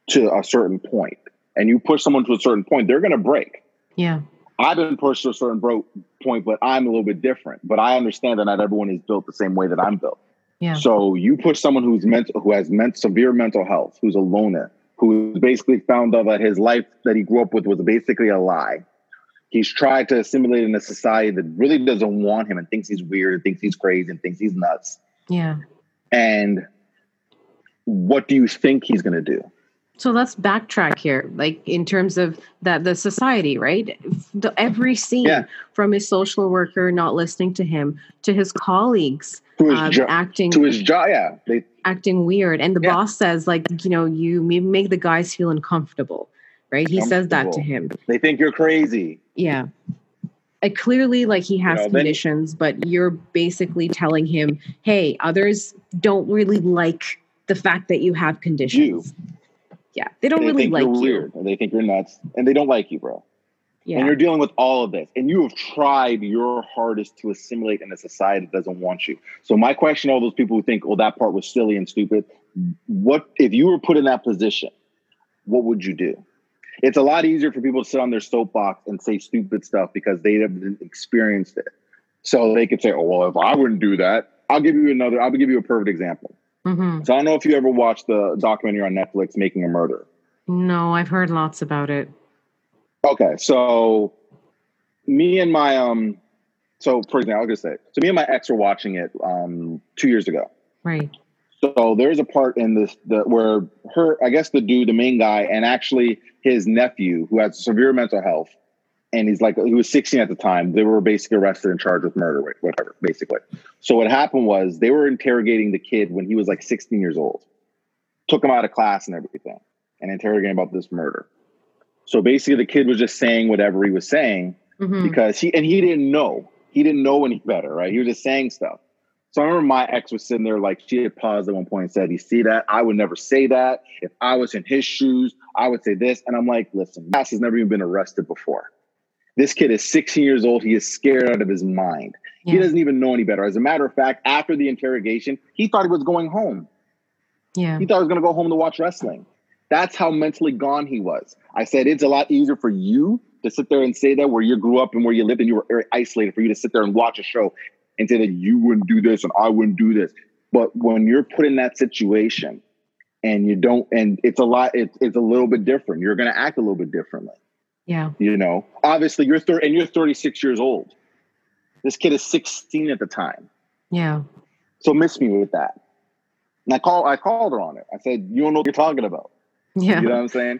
to a certain point. And you push someone to a certain point, they're going to break. Yeah. I've been pushed to a certain bro- point, but I'm a little bit different. But I understand that not everyone is built the same way that I'm built. Yeah. So you push someone who's mental, who has meant severe mental health, who's a loner, who basically found out that his life that he grew up with was basically a lie. He's tried to assimilate in a society that really doesn't want him and thinks he's weird and thinks he's crazy and thinks he's nuts. Yeah. And what do you think he's going to do? So let's backtrack here, like in terms of that the society, right? The, every scene yeah. from his social worker not listening to him to his colleagues to his um, jo- acting to his job, yeah, they, acting weird, and the yeah. boss says like, you know, you make the guys feel uncomfortable, right? He says that to him. They think you're crazy. Yeah clearly like he has you know, conditions then, but you're basically telling him hey others don't really like the fact that you have conditions you. yeah they don't they really like you weird and they think you're nuts and they don't like you bro yeah. and you're dealing with all of this and you have tried your hardest to assimilate in a society that doesn't want you so my question all those people who think "Oh, that part was silly and stupid what if you were put in that position what would you do it's a lot easier for people to sit on their soapbox and say stupid stuff because they haven't experienced it. So they could say, "Oh well, if I wouldn't do that," I'll give you another. I'll give you a perfect example. Mm-hmm. So I don't know if you ever watched the documentary on Netflix, "Making a Murder." No, I've heard lots about it. Okay, so me and my um, so for example, I'll just say, so me and my ex were watching it um two years ago. Right. So there's a part in this the, where her, I guess the dude, the main guy, and actually his nephew, who has severe mental health, and he's like he was 16 at the time. They were basically arrested and charged with murder, whatever, basically. So what happened was they were interrogating the kid when he was like 16 years old, took him out of class and everything, and interrogating about this murder. So basically, the kid was just saying whatever he was saying mm-hmm. because he and he didn't know. He didn't know any better, right? He was just saying stuff. So I remember my ex was sitting there like she had paused at one point and said, You see that? I would never say that. If I was in his shoes, I would say this. And I'm like, listen, Mass has never even been arrested before. This kid is 16 years old. He is scared out of his mind. Yeah. He doesn't even know any better. As a matter of fact, after the interrogation, he thought he was going home. Yeah. He thought he was going to go home to watch wrestling. That's how mentally gone he was. I said, it's a lot easier for you to sit there and say that where you grew up and where you lived and you were very isolated for you to sit there and watch a show and say that you wouldn't do this and I wouldn't do this. But when you're put in that situation and you don't, and it's a lot, it, it's a little bit different. You're going to act a little bit differently. Yeah. You know, obviously you're 30 and you're 36 years old. This kid is 16 at the time. Yeah. So miss me with that. And I call, I called her on it. I said, you don't know what you're talking about. Yeah. You know what I'm saying?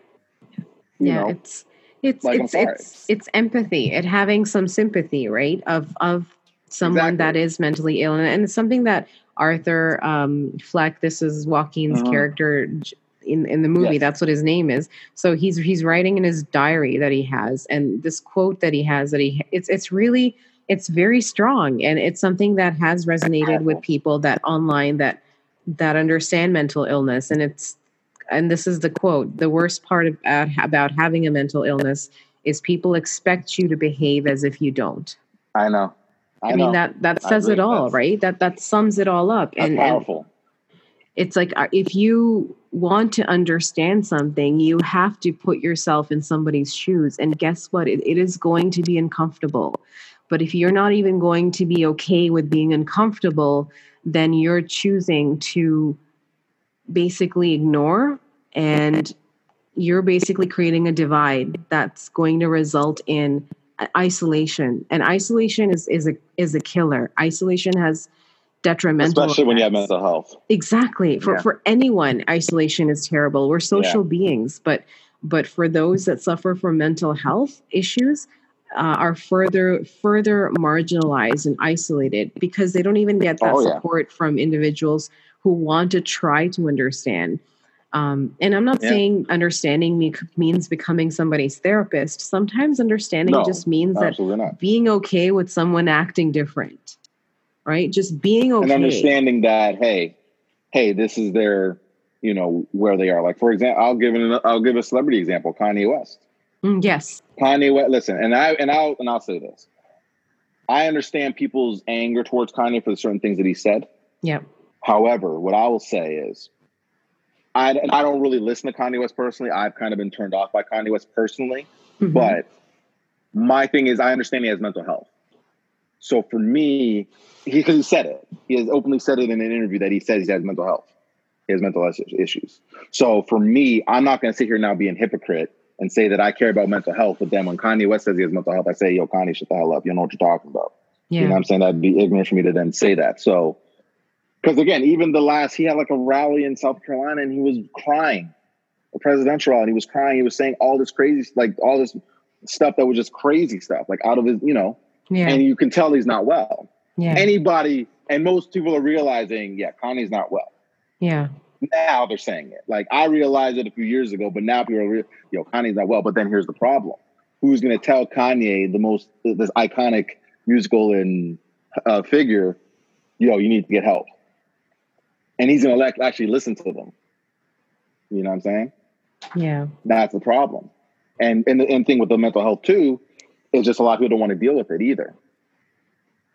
You yeah. Know? It's, it's, like, it's, it's, it's empathy and having some sympathy, right? Of, of someone exactly. that is mentally ill and it's something that arthur um, fleck this is joaquin's uh-huh. character in, in the movie yes. that's what his name is so he's he's writing in his diary that he has and this quote that he has that he it's it's really it's very strong and it's something that has resonated with people that online that that understand mental illness and it's and this is the quote the worst part about, about having a mental illness is people expect you to behave as if you don't i know I, I mean that that says it all, right? That that sums it all up. and, powerful. And it's like uh, if you want to understand something, you have to put yourself in somebody's shoes. And guess what? It, it is going to be uncomfortable. But if you're not even going to be okay with being uncomfortable, then you're choosing to basically ignore and you're basically creating a divide that's going to result in isolation and isolation is is a is a killer isolation has detrimental especially effects. when you have mental health exactly for yeah. for anyone isolation is terrible we're social yeah. beings but but for those that suffer from mental health issues uh, are further further marginalized and isolated because they don't even get that oh, support yeah. from individuals who want to try to understand um, and I'm not yeah. saying understanding me means becoming somebody's therapist. Sometimes understanding no, just means that not. being okay with someone acting different, right? Just being okay. And understanding that, hey, hey, this is their, you know, where they are. Like for example, I'll give an I'll give a celebrity example, Kanye West. Mm, yes. Kanye West. Listen, and I and I'll and I'll say this. I understand people's anger towards Kanye for the certain things that he said. Yeah. However, what I will say is I, I don't really listen to Kanye West personally. I've kind of been turned off by Kanye West personally. Mm-hmm. But my thing is, I understand he has mental health. So for me, because he, he said it, he has openly said it in an interview that he says he has mental health. He has mental health issues. So for me, I'm not going to sit here now being hypocrite and say that I care about mental health. But then when Kanye West says he has mental health, I say, yo, Kanye, shut the hell up. You know what you're talking about. Yeah. You know what I'm saying? That'd be ignorant for me to then say that. So because again, even the last he had like a rally in South Carolina and he was crying, a presidential rally. And he was crying. He was saying all this crazy, like all this stuff that was just crazy stuff, like out of his, you know. Yeah. And you can tell he's not well. Yeah. Anybody and most people are realizing, yeah, Kanye's not well. Yeah. Now they're saying it. Like I realized it a few years ago, but now people are, re- yo, Kanye's not well. But then here's the problem: who's going to tell Kanye, the most this iconic musical and uh, figure, yo, you need to get help? And he's going to actually listen to them. You know what I'm saying? Yeah. That's the problem. And and the and thing with the mental health too is just a lot of people don't want to deal with it either.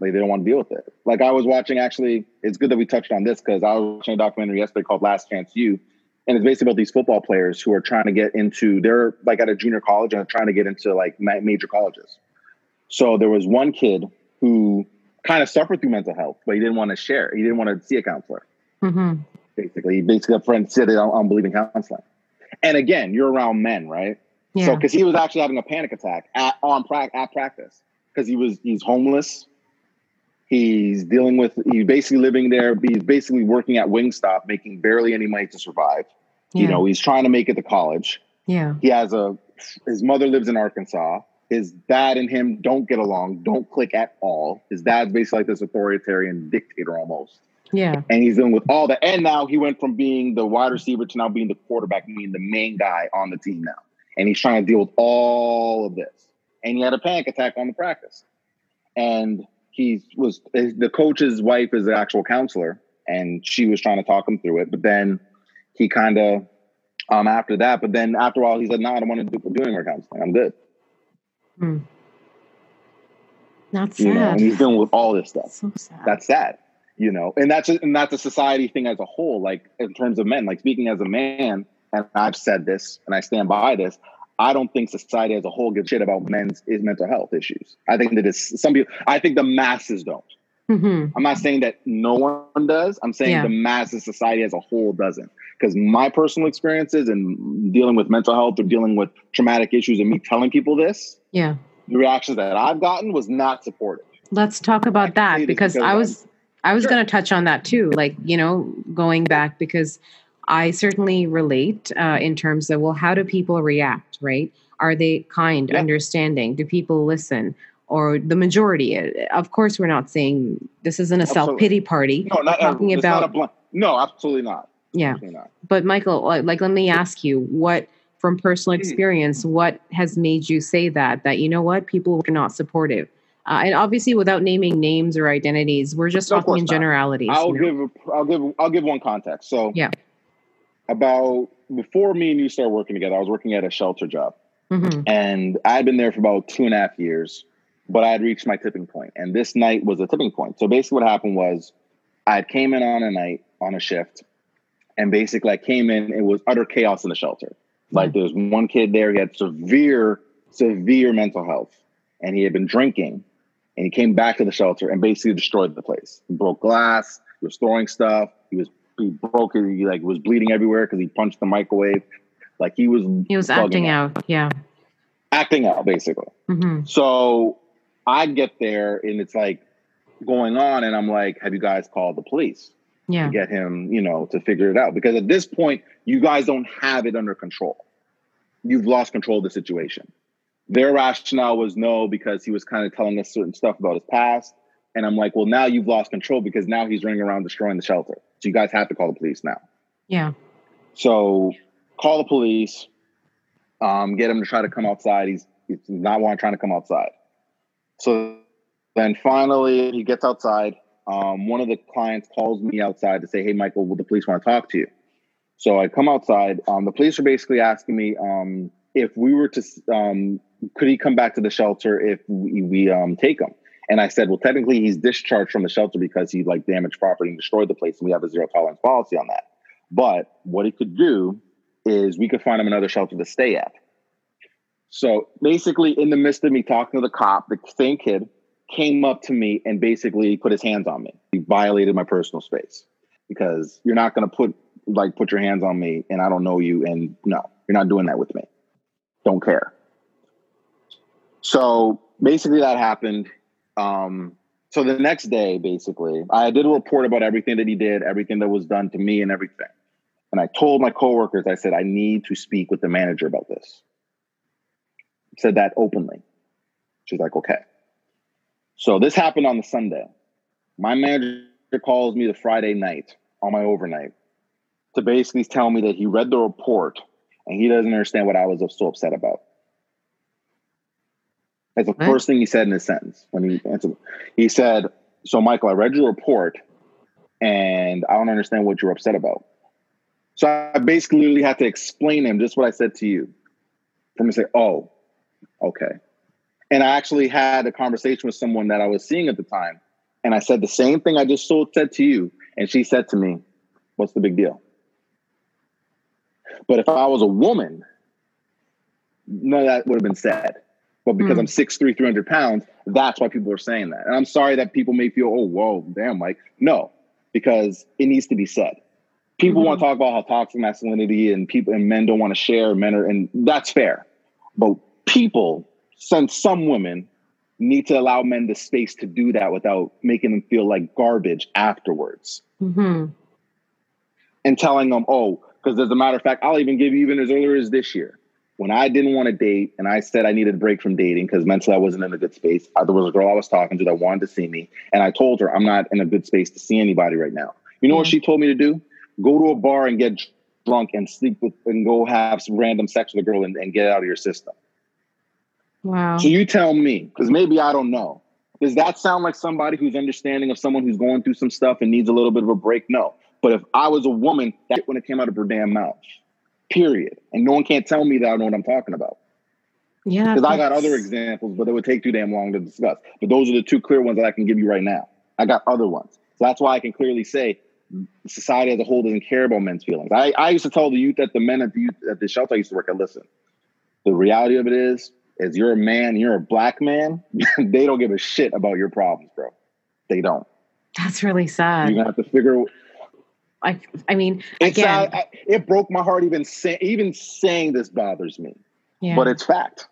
Like they don't want to deal with it. Like I was watching actually, it's good that we touched on this because I was watching a documentary yesterday called Last Chance U. And it's basically about these football players who are trying to get into, they're like at a junior college and trying to get into like major colleges. So there was one kid who kind of suffered through mental health, but he didn't want to share. He didn't want to see a counselor. Mm-hmm. Basically, basically, a friend said it on, believing counseling. And again, you're around men, right? Yeah. So, because he was actually having a panic attack at on at practice because he was he's homeless. He's dealing with he's basically living there. He's basically working at Wingstop, making barely any money to survive. Yeah. You know, he's trying to make it to college. Yeah. He has a his mother lives in Arkansas. His dad and him don't get along, don't click at all. His dad's basically like this authoritarian dictator almost. Yeah. And he's dealing with all that. And now he went from being the wide receiver to now being the quarterback, being the main guy on the team now. And he's trying to deal with all of this. And he had a panic attack on the practice. And he was the coach's wife is an actual counselor, and she was trying to talk him through it. But then he kind of um after that, but then after a while he said, No, I don't want to do, do any more counseling. I'm good. Hmm. That's sad. You know, and he's dealing with all this stuff. So sad. That's sad you know and that's a, and that's a society thing as a whole like in terms of men like speaking as a man and i've said this and i stand by this i don't think society as a whole gives shit about men's is mental health issues. I think that it's some people i think the masses don't. Mm-hmm. i'm not saying that no one does i'm saying yeah. the masses society as a whole doesn't. Because my personal experiences and dealing with mental health or dealing with traumatic issues and me telling people this yeah. the reactions that i've gotten was not supportive. Let's talk about that because, because i was I was sure. going to touch on that too, like, you know, going back because I certainly relate uh, in terms of, well, how do people react, right? Are they kind, yeah. understanding? Do people listen? Or the majority? Uh, of course, we're not saying this isn't a self pity party. No, not talking about. Not no, absolutely not. Yeah. Absolutely not. But Michael, like, let me ask you what from personal hmm. experience, what has made you say that? That you know what, people are not supportive uh, and obviously, without naming names or identities, we're just talking in generalities. I'll you know? give I'll give I'll give one context. So yeah, about before me and you started working together, I was working at a shelter job, mm-hmm. and I had been there for about two and a half years, but I had reached my tipping point, and this night was a tipping point. So basically, what happened was, I came in on a night on a shift, and basically, I came in. It was utter chaos in the shelter. Like mm-hmm. there was one kid there, he had severe severe mental health, and he had been drinking and he came back to the shelter and basically destroyed the place. He broke glass, he was throwing stuff, he was he broke it. He like was bleeding everywhere because he punched the microwave. Like he was he was acting out. out. Yeah, acting out basically. Mm-hmm. So I get there and it's like going on, and I'm like, "Have you guys called the police?" Yeah, to get him, you know, to figure it out because at this point, you guys don't have it under control. You've lost control of the situation. Their rationale was no because he was kind of telling us certain stuff about his past. And I'm like, well, now you've lost control because now he's running around destroying the shelter. So you guys have to call the police now. Yeah. So call the police, um, get him to try to come outside. He's, he's not want trying to come outside. So then finally he gets outside. Um, one of the clients calls me outside to say, hey, Michael, will the police want to talk to you? So I come outside. Um, the police are basically asking me um, if we were to, um, could he come back to the shelter if we, we um, take him? And I said, well, technically he's discharged from the shelter because he like damaged property and destroyed the place. And we have a zero tolerance policy on that. But what he could do is we could find him another shelter to stay at. So basically, in the midst of me talking to the cop, the same kid came up to me and basically put his hands on me. He violated my personal space because you're not going to put like put your hands on me and I don't know you and no, you're not doing that with me. Don't care. So basically, that happened. Um, so the next day, basically, I did a report about everything that he did, everything that was done to me, and everything. And I told my coworkers, I said, I need to speak with the manager about this. said that openly. She's like, okay. So this happened on the Sunday. My manager calls me the Friday night on my overnight to basically tell me that he read the report and he doesn't understand what I was so upset about. That's the first thing he said in his sentence when he answered. He said, "So, Michael, I read your report, and I don't understand what you're upset about." So I basically literally had to explain to him just what I said to you. For him to say, "Oh, okay," and I actually had a conversation with someone that I was seeing at the time, and I said the same thing I just said to you, and she said to me, "What's the big deal?" But if I was a woman, none of that would have been said. But because mm. I'm 6'3, 300 pounds, that's why people are saying that. And I'm sorry that people may feel, oh, whoa, damn, Mike. No, because it needs to be said. People mm-hmm. want to talk about how toxic masculinity and people and men don't want to share, men are, and that's fair. But people, some, some women, need to allow men the space to do that without making them feel like garbage afterwards. Mm-hmm. And telling them, oh, because as a matter of fact, I'll even give you even as early as this year when I didn't want to date and I said I needed a break from dating because mentally I wasn't in a good space, uh, there was a girl I was talking to that wanted to see me. And I told her I'm not in a good space to see anybody right now. You know what she told me to do? Go to a bar and get drunk and sleep with and go have some random sex with a girl and, and get out of your system. Wow. So you tell me, because maybe I don't know. Does that sound like somebody who's understanding of someone who's going through some stuff and needs a little bit of a break? No. But if I was a woman, that when it came out of her damn mouth period. And no one can't tell me that I know what I'm talking about. Yeah. Because I got other examples, but it would take too damn long to discuss. But those are the two clear ones that I can give you right now. I got other ones. So that's why I can clearly say society as a whole doesn't care about men's feelings. I, I used to tell the youth that the men at the youth, at the shelter I used to work at, listen, the reality of it is, is you're a man, you're a black man, they don't give a shit about your problems, bro. They don't. That's really sad. You're gonna have to figure I, I mean, again, uh, it broke my heart even say, even saying this bothers me. Yeah. But it's fact.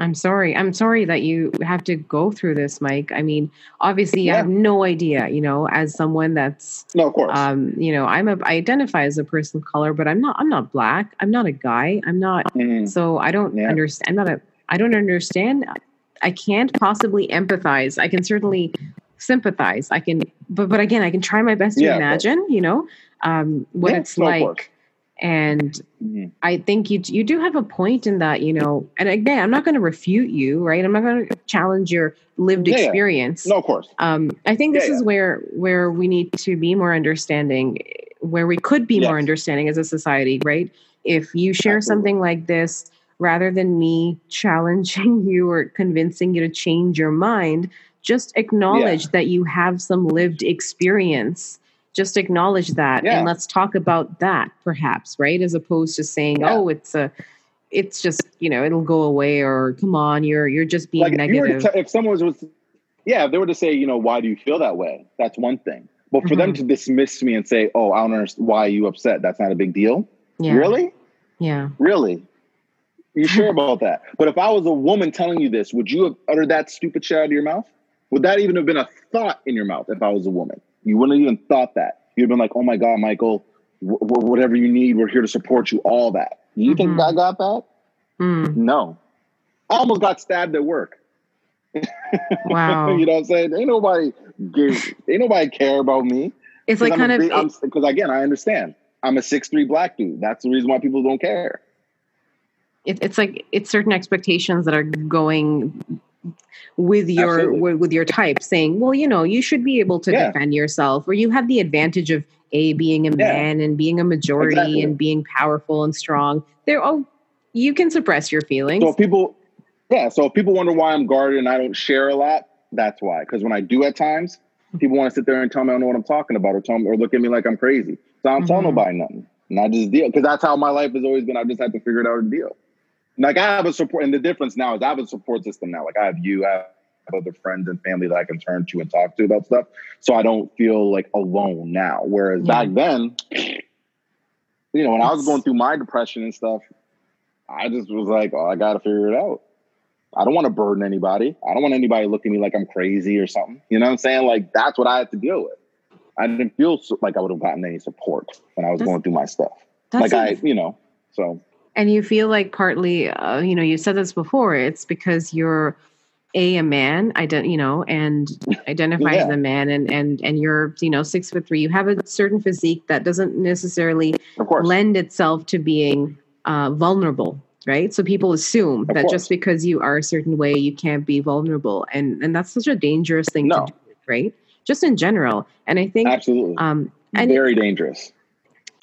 I'm sorry. I'm sorry that you have to go through this, Mike. I mean, obviously, yeah. I have no idea. You know, as someone that's no, of course. Um, you know, I'm a I identify as a person of color, but I'm not. I'm not black. I'm not a guy. I'm not. Mm. So I don't yeah. understand. I'm not a. I don't understand. I can't possibly empathize. I can certainly sympathize. I can, but but again, I can try my best to yeah, imagine, you know, um, what yeah, it's like. And mm-hmm. I think you you do have a point in that, you know. And again, I'm not going to refute you, right? I'm not going to challenge your lived yeah, experience. No, of course. Um, I think this is where where we need to be more understanding, where we could be yes. more understanding as a society, right? If you share Absolutely. something like this, rather than me challenging you or convincing you to change your mind, just acknowledge yeah. that you have some lived experience just acknowledge that yeah. and let's talk about that perhaps right as opposed to saying yeah. oh it's a it's just you know it'll go away or come on you're you're just being like negative if, t- if someone was yeah if they were to say you know why do you feel that way that's one thing But for mm-hmm. them to dismiss me and say, "Oh, I don't understand why you upset. That's not a big deal." Yeah. Really? Yeah. Really? You sure about that? But if I was a woman telling you this, would you have uttered that stupid shit out of your mouth? Would that even have been a thought in your mouth if I was a woman? You wouldn't have even thought that. You'd have been like, "Oh my god, Michael, w- w- whatever you need, we're here to support you." All that. You mm-hmm. think I got that? Mm. No. I almost got stabbed at work. Wow. you know what I'm saying? Ain't nobody give, ain't nobody care about me. It's like kind big, of because again, I understand. I'm a six three black dude. That's the reason why people don't care. It, it's like it's certain expectations that are going with your with, with, your type, saying, "Well, you know, you should be able to yeah. defend yourself, or you have the advantage of a being a yeah. man and being a majority exactly. and being powerful and strong." There, oh, you can suppress your feelings. So people, yeah. So if people wonder why I'm guarded and I don't share a lot, that's why. Because when I do at times, people want to sit there and tell me I don't know what I'm talking about, or tell me, or look at me like I'm crazy. So I don't mm-hmm. tell nobody nothing. And I just deal because that's how my life has always been. I just had to figure it out and deal. Like I have a support, and the difference now is I have a support system now. Like I have you, I have other friends and family that I can turn to and talk to about stuff. So I don't feel like alone now. Whereas yeah. back then, you know, when I was going through my depression and stuff, I just was like, oh, I got to figure it out. I don't want to burden anybody. I don't want anybody looking at me like I'm crazy or something. You know what I'm saying? Like that's what I had to deal with. I didn't feel so, like I would have gotten any support when I was that's, going through my stuff. Like I, you know, so. And you feel like partly, uh, you know, you said this before. It's because you're a a man, ident- you know, and identify yeah. as a man, and and and you're, you know, six foot three. You have a certain physique that doesn't necessarily lend itself to being uh, vulnerable right so people assume of that course. just because you are a certain way you can't be vulnerable and and that's such a dangerous thing no. to do right just in general. And I think absolutely, um, and very dangerous.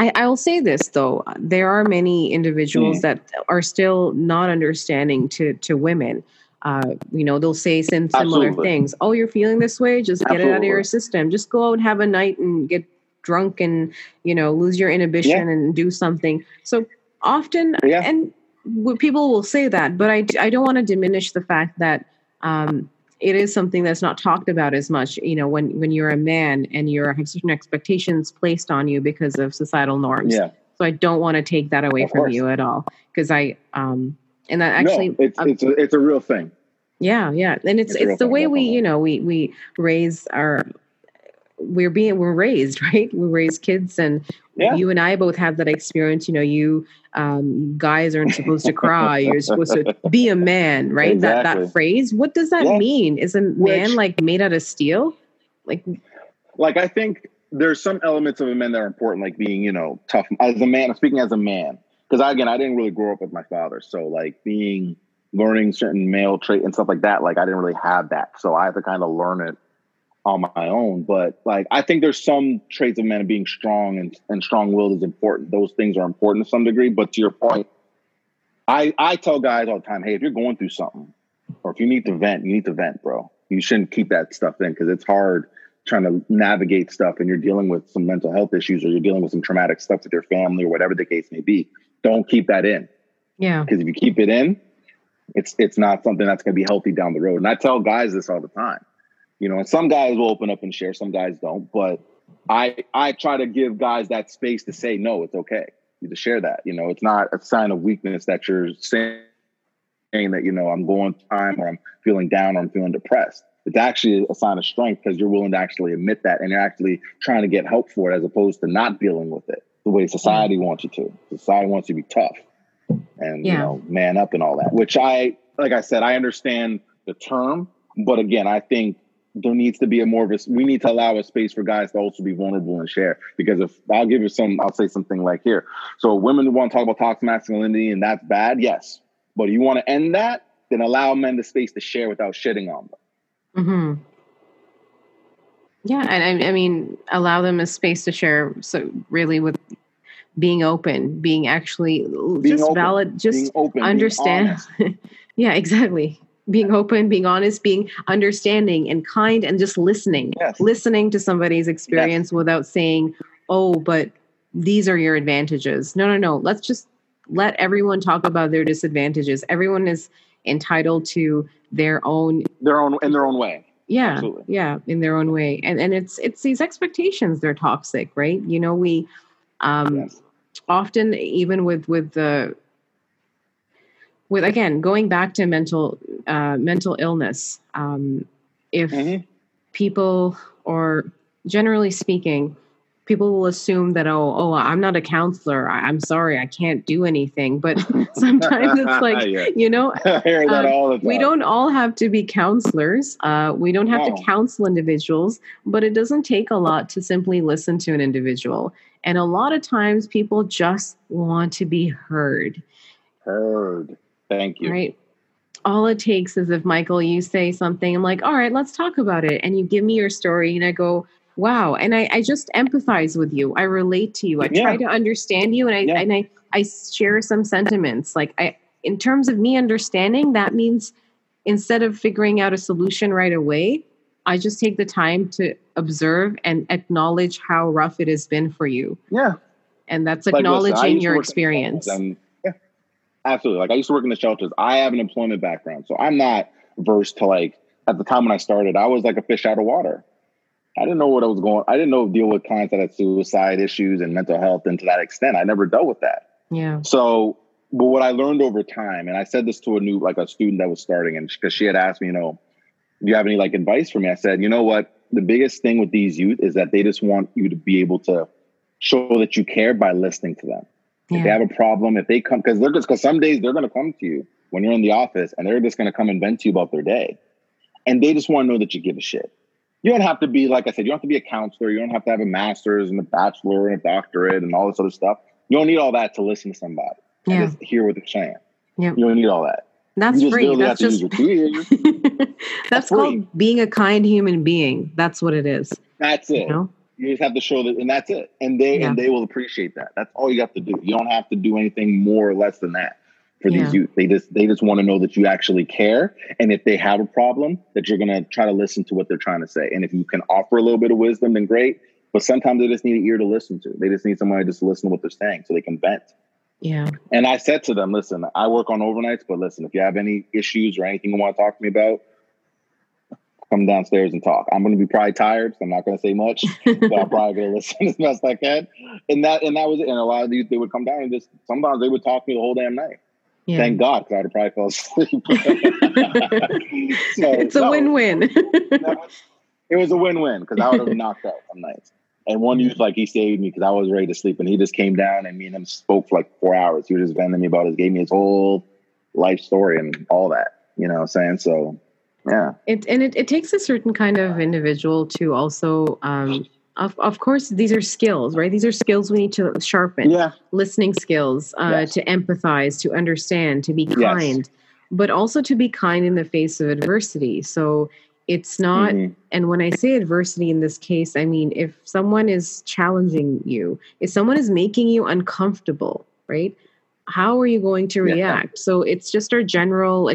I, I will say this though: there are many individuals mm. that are still not understanding to to women. Uh, you know, they'll say some similar absolutely. things. Oh, you're feeling this way? Just absolutely. get it out of your system. Just go out and have a night and get drunk and you know lose your inhibition yeah. and do something. So often, yeah. and people will say that, but I I don't want to diminish the fact that. Um, it is something that's not talked about as much you know when when you're a man and you're have certain expectations placed on you because of societal norms. Yeah. So i don't want to take that away of from course. you at all because i um and that actually no, it's, um, it's, a, it's a real thing. Yeah yeah and it's it's, it's the way we you know we we raise our we're being we're raised right? We raise kids and yeah. you and i both have that experience you know you um, guys aren't supposed to cry you're supposed to be a man right exactly. that that phrase what does that yeah. mean is a man Which, like made out of steel like like i think there's some elements of a man that are important like being you know tough as a man speaking as a man because again i didn't really grow up with my father so like being learning certain male trait and stuff like that like i didn't really have that so i had to kind of learn it on my own. But like I think there's some traits of men being strong and, and strong willed is important. Those things are important to some degree. But to your point, I I tell guys all the time, hey, if you're going through something or if you need to vent, you need to vent, bro. You shouldn't keep that stuff in because it's hard trying to navigate stuff and you're dealing with some mental health issues or you're dealing with some traumatic stuff with your family or whatever the case may be. Don't keep that in. Yeah. Because if you keep it in, it's it's not something that's going to be healthy down the road. And I tell guys this all the time you know, and some guys will open up and share, some guys don't. But I I try to give guys that space to say no, it's okay to share that. You know, it's not a sign of weakness that you're saying that you know I'm going time or I'm feeling down or I'm feeling depressed. It's actually a sign of strength because you're willing to actually admit that and you're actually trying to get help for it as opposed to not dealing with it the way society wants you to. Society wants you to be tough and yeah. you know man up and all that. Which I like I said I understand the term, but again I think there needs to be a more of a we need to allow a space for guys to also be vulnerable and share. Because if i'll give you some i'll say something like here. So women want to talk about toxic masculinity and that's bad yes. But you want to end that then allow men the space to share without shitting on them. Mm-hmm. yeah and I, I mean allow them a space to share so really with being open being actually being just open, valid just open, understand. yeah exactly being open, being honest, being understanding and kind and just listening. Yes. Listening to somebody's experience yes. without saying, "Oh, but these are your advantages." No, no, no. Let's just let everyone talk about their disadvantages. Everyone is entitled to their own their own in their own way. Yeah, Absolutely. yeah, in their own way, and and it's it's these expectations they're toxic, right? You know, we um, yes. often even with with the with again going back to mental uh, mental illness, um, if mm-hmm. people or generally speaking people will assume that oh oh i'm not a counselor. I, am sorry i can't do anything. But sometimes it's like yeah. you know uh, we don't all have to be counselors. Uh, we don't have no. to counsel individuals but it doesn't take a lot to simply listen to an individual. And a lot of times people just want to be heard. Heard thank you. Right? All it takes is if michael you say something i'm like all right let's talk about it and you give me your story and i go wow and I, I just empathize with you. I relate to you. I yeah. try to understand you and i yeah. and I, I share some sentiments. Like i in terms of me understanding that means instead of figuring out a solution right away i just take the time to observe and acknowledge how rough it has been for you. Yeah. And that's acknowledging like, listen, your experience. and, absolutely like i used to work in the shelters i have an employment background so i'm not versed to like at the time when i started i was like a fish out of water I didn't know what I was going. I didn't know deal with clients that had suicide issues and mental health, and to that extent, I never dealt with that. Yeah. So, but what I learned over time, and I said this to a new, like a student that was starting, and because she had asked me, you know, do you have any like advice for me? I said, you know what, the biggest thing with these youth is that they just want you to be able to show that you care by listening to them. Yeah. If they have a problem, if they come, because they're just because some days they're going to come to you when you're in the office, and they're just going to come and vent to you about their day, and they just want to know that you give a shit you don't have to be like I said. You don't have to be a counselor. You don't have to have a master's and a bachelor and a doctorate and all this other stuff. You don't need all that to listen to somebody yeah. just hear what they're saying. Yeah. You don't need all that. That's free. That's just that's, that's called being a kind human being. That's what it is. That's it. You, know? You just have to show that, and that's it. And they yeah. and they will appreciate that. That's all you have to do. You don't have to do anything more or less than that for yeah. these youth. They just they just want to know that you actually care, and if they have a problem, that you're gonna try to listen to what they're trying to say. And if you can offer a little bit of wisdom, then great. But sometimes they just need an ear to listen to. They just need somebody to just listen to what they're saying so they can vent. Yeah. And I said to them, listen, I work on overnights, but listen, if you have any issues or anything you want to talk to me about, come downstairs and talk. I'm going to be probably tired, so I'm not going to say much, but I'm probably going to listen as best I can. And that and that was it. And a lot of these they would come down and just sometimes they would talk to me the whole damn night. Yeah. Thank God, because I'd have probably fell asleep. so, it's a no, win-win. it was a win-win because I would have knocked out some nights. And one youth, like he saved me because I was ready to sleep, and he just came down and me and him spoke for like four hours. He was just venting me about his, gave me his whole life story and all that. You know what I'm saying? So, yeah. It and it, it takes a certain kind of individual to also um, of, of course these are skills right these are skills we need to sharpen yeah listening skills uh, yes. to empathize to understand to be kind yes. but also to be kind in the face of adversity so it's not mm-hmm. and when i say adversity in this case i mean if someone is challenging you if someone is making you uncomfortable right how are you going to react yeah. so it's just our general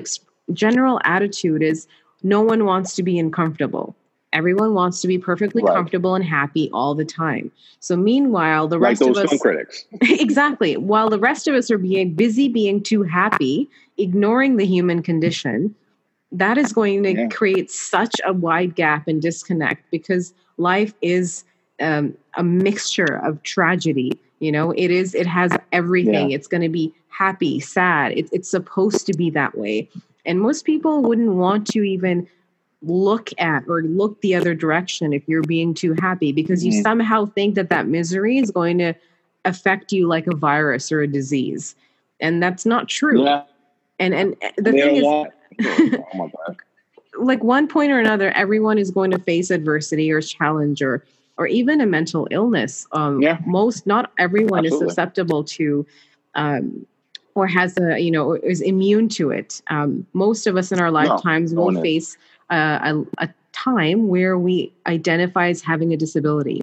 general attitude is no one wants to be uncomfortable Everyone wants to be perfectly right. comfortable and happy all the time. So meanwhile, the rest like of us critics. exactly. While the rest of us are being busy being too happy, ignoring the human condition, that is going to yeah. create such a wide gap and disconnect because life is um, a mixture of tragedy. You know, it is. It has everything. Yeah. It's going to be happy, sad. It, it's supposed to be that way. And most people wouldn't want to even look at or look the other direction if you're being too happy because you mm-hmm. somehow think that that misery is going to affect you like a virus or a disease and that's not true yeah. and and the they thing is oh like one point or another everyone is going to face adversity or challenge or or even a mental illness um yeah. most not everyone Absolutely. is susceptible to um or has a you know is immune to it. Um, most of us in our lifetimes no, will face a, a time where we identify as having a disability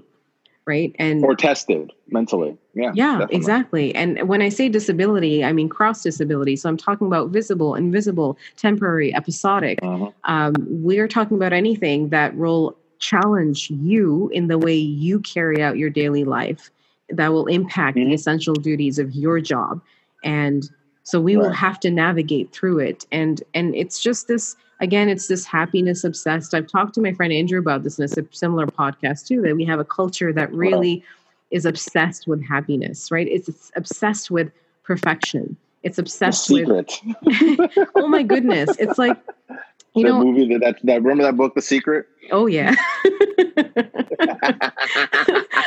right? And or tested mentally. Yeah yeah definitely. exactly. And when i say disability i mean cross disability. So i'm talking about visible invisible temporary episodic. Uh-huh. um, we're talking about anything that will challenge you in the way you carry out your daily life that will impact mm-hmm. the essential duties of your job and so we right. will have to navigate through it and and it's just this again, it's this happiness obsessed. I've talked to my friend Andrew about this in a similar podcast too, that we have a culture that really is obsessed with happiness, right? It's, it's obsessed with perfection. It's obsessed with. oh my goodness! It's like you that know, movie that, that that remember that book, The Secret. Oh yeah.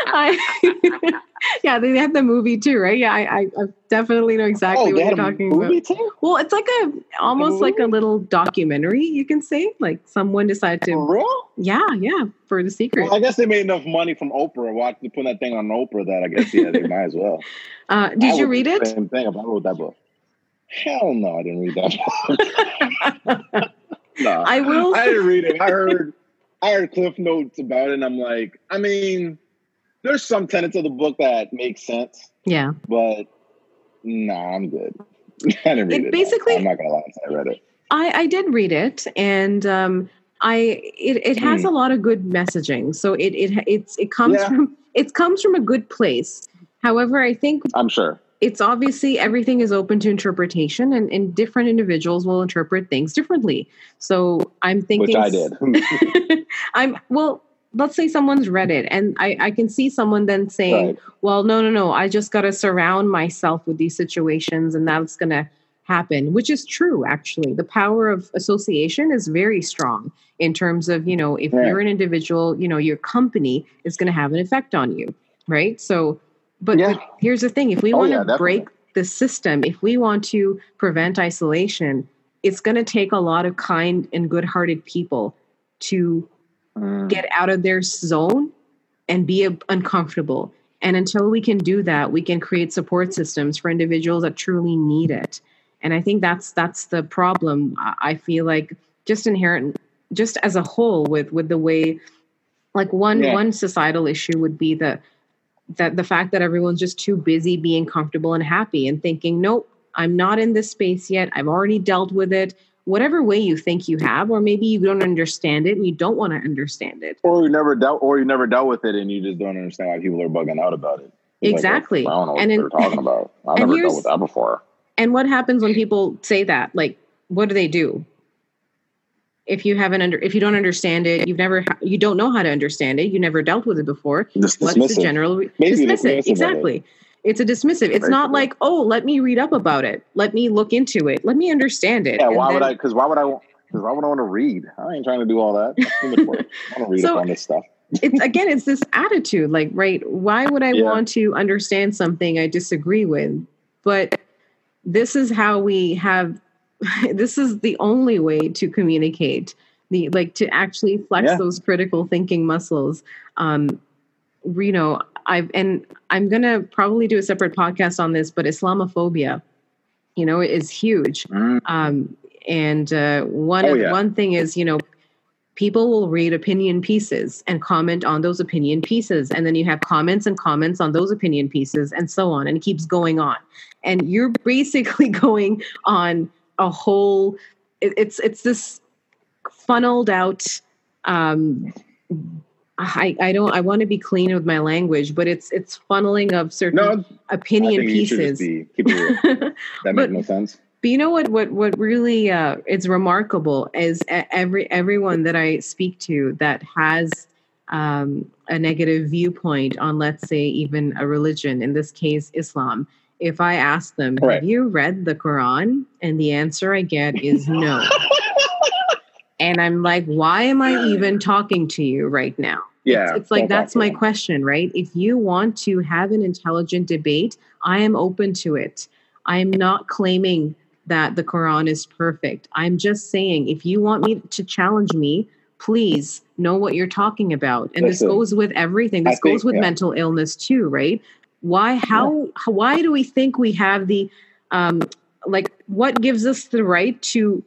I, yeah, they have the movie too, right? Yeah, I, I definitely know exactly oh, what you're talking about. Too? Well, it's like a almost like a little documentary, you can say. Like someone decided to. For real? Yeah, yeah, for the secret. Well, I guess they made enough money from Oprah watching put that thing on Oprah that I guess yeah, they might as well. Uh, did I you read it? Same thing. I wrote that book. Hell no, I didn't read that book. No, I will. I didn't read it. I heard. I heard cliff notes about it, and I'm like, I mean, there's some tenets of the book that make sense. Yeah. But nah, I'm good. I didn't read it. it basically, I'm not gonna lie, I read it. I, I did read it, and um, I it, it has mm. a lot of good messaging. So it it it's it comes yeah. from it comes from a good place. However, I think I'm sure it's obviously everything is open to interpretation and, and different individuals will interpret things differently so i'm thinking which i did i'm well let's say someone's read it and I, I can see someone then saying right. well no no no i just got to surround myself with these situations and that's going to happen which is true actually the power of association is very strong in terms of you know if right. you're an individual you know your company is going to have an effect on you right so but, yeah. but here's the thing if we oh, want to yeah, break the system if we want to prevent isolation it's going to take a lot of kind and good-hearted people to mm. get out of their zone and be uncomfortable. And until we can do that, we can create support systems for individuals that truly need it. And I think that's that's the problem. I feel like just inherent, just as a whole, with with the way, like one yeah. one societal issue would be the that the fact that everyone's just too busy being comfortable and happy and thinking, nope, I'm not in this space yet. I've already dealt with it whatever way you think you have, or maybe you don't understand it and you don't want to understand it. Or you never dealt or you never dealt with it and you just don't understand why people are bugging out about it. exactly. Like, I don't know what and they're talking about. I've never dealt with that before. And what happens when people say that? Like, what do they do? If you haven't under, if you don't understand it, you've never, you don't know how to understand it. You never dealt with it before. Just What's the general? dismiss it. Exactly. It. It's a dismissive. It's not like, oh, let me read up about it. Let me look into it. Let me understand it. Yeah, why then, would I? Because why would I? Because why would I want to read? I ain't trying to do all that. I want to read so, up on this stuff. it's again, it's this attitude. Like, right? Why would I yeah. want to understand something I disagree with? But this is how we have. This is the only way to communicate. The like to actually flex yeah. those critical thinking muscles. Um, you know, I've and I'm gonna probably do a separate podcast on this, but Islamophobia, you know, is huge. Mm. Um, and uh, one oh, yeah. one thing is, you know, people will read opinion pieces and comment on those opinion pieces, and then you have comments and comments on those opinion pieces, and so on, and it keeps going on. And you're basically going on a whole. It, it's it's this funneled out um, I, I don't I want to be clean with my language, but it's it's funneling of certain no, opinion pieces. Be, that but, makes no sense. But you know what what what really uh, is remarkable is every everyone that I speak to that has um, a negative viewpoint on let's say even a religion, in this case Islam. If I ask them, right. have you read the Quran? And the answer I get is no. And I'm like, why am I even talking to you right now? Yeah. It's, it's like, that's my question, right? If you want to have an intelligent debate, I am open to it. I am not claiming that the Quran is perfect. I'm just saying, if you want me to challenge me, please know what you're talking about. And Listen, this goes with everything. This goes with yeah. mental illness too, right? Why, how, yeah. why do we think we have the, um, like, what gives us the right to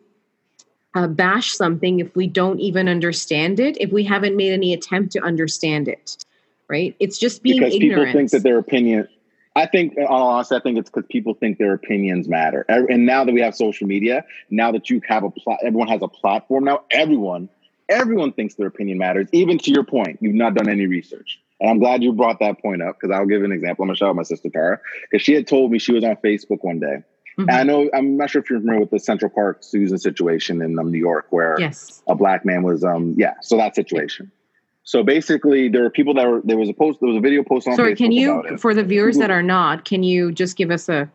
uh, bash something if we don't even understand it, if we haven't made any attempt to understand it, right? It's just being because ignorant. people think that their opinion. I think, all honestly, I think it's because people think their opinions matter. And now that we have social media, now that you have a plot, everyone has a platform. Now everyone, everyone thinks their opinion matters. Even to your point, you've not done any research. And I'm glad you brought that point up because I'll give an example. I'm gonna shout out my sister Tara because she had told me she was on Facebook one day Mm-hmm. I know I'm not sure if you're familiar with the Central Park Susan situation in um, New York, where yes. a black man was um yeah, so that situation. So basically, there were people that were there was a post there was a video post on. Sorry, Facebook can you for the viewers that are not, can you just give us a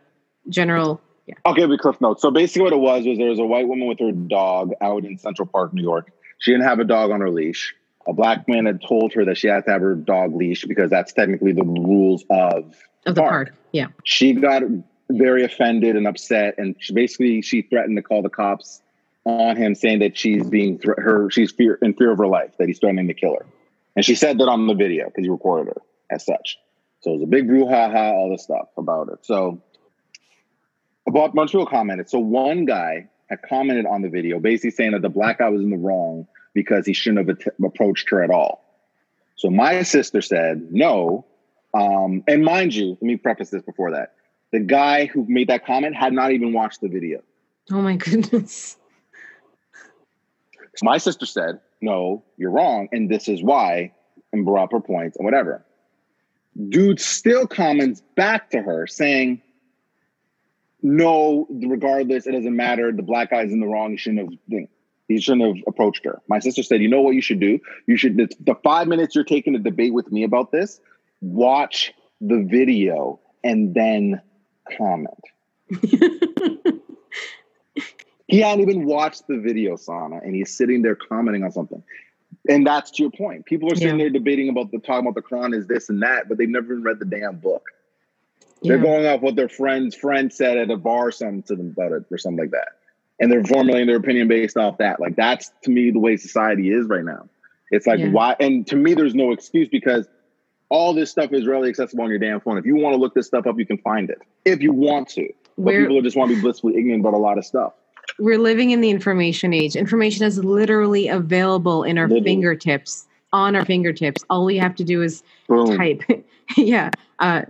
general? Yeah. I'll give you cliff notes. So basically, what it was was there was a white woman with her dog out in Central Park, New York. She didn't have a dog on her leash. A black man had told her that she had to have her dog leashed because that's technically the rules of of the park. park. Yeah. She got very offended and upset, and she basically she threatened to call the cops on him, saying that she's being th- her she's fear in fear of her life, that he's threatening to kill her, and she said that on the video because he recorded her as such. So it was a big brouhaha, all this stuff about it. So about Montreal commented. So one guy had commented on the video, basically saying that the black guy was in the wrong because he shouldn't have at- approached her at all. So my sister said no. Um, and mind you, let me preface this before that the guy who made that comment had not even watched the video. Oh my goodness. So my sister said, No, you're wrong. And this is why, and brought up her points and whatever. Dude still comments back to her saying, No, regardless, it doesn't matter. The black guy's in the wrong. He shouldn't have. He shouldn't have approached her. My sister said, "You know what you should do? You should the five minutes you're taking to debate with me about this. Watch the video and then comment. he hadn't even watched the video, Sana, and he's sitting there commenting on something. And that's to your point. People are sitting yeah. there debating about the talking about the Quran is this and that, but they've never even read the damn book. Yeah. They're going off what their friend's friend said at a bar, something to them about it, or something like that. And they're formulating their opinion based off that. Like that's to me the way society is right now. It's like yeah. why and to me there's no excuse because all this stuff is readily accessible on your damn phone. If you want to look this stuff up, you can find it if you want to. But we're, people just want to be blissfully ignorant about a lot of stuff. We're living in the information age. Information is literally available in our literally. fingertips, on our fingertips. All we have to do is Boom. type. yeah. Uh,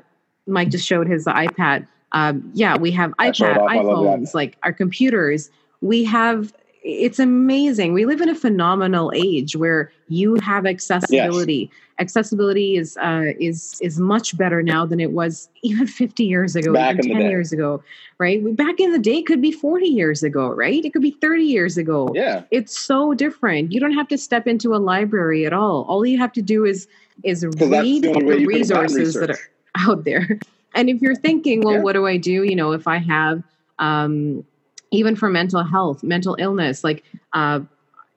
Mike just showed his iPad. Um, yeah, we have iPad, iPhones, like our computers. We have it's amazing. We live in a phenomenal age where you have accessibility. Yes. Accessibility is uh, is is much better now than it was even 50 years ago, Back even 10 years ago, right? Back in the day could be 40 years ago, right? It could be 30 years ago. Yeah. It's so different. You don't have to step into a library at all. All you have to do is is read the, the resources that are out there. And if you're thinking, well, yeah. what do I do? You know, if I have um, even for mental health, mental illness, like uh,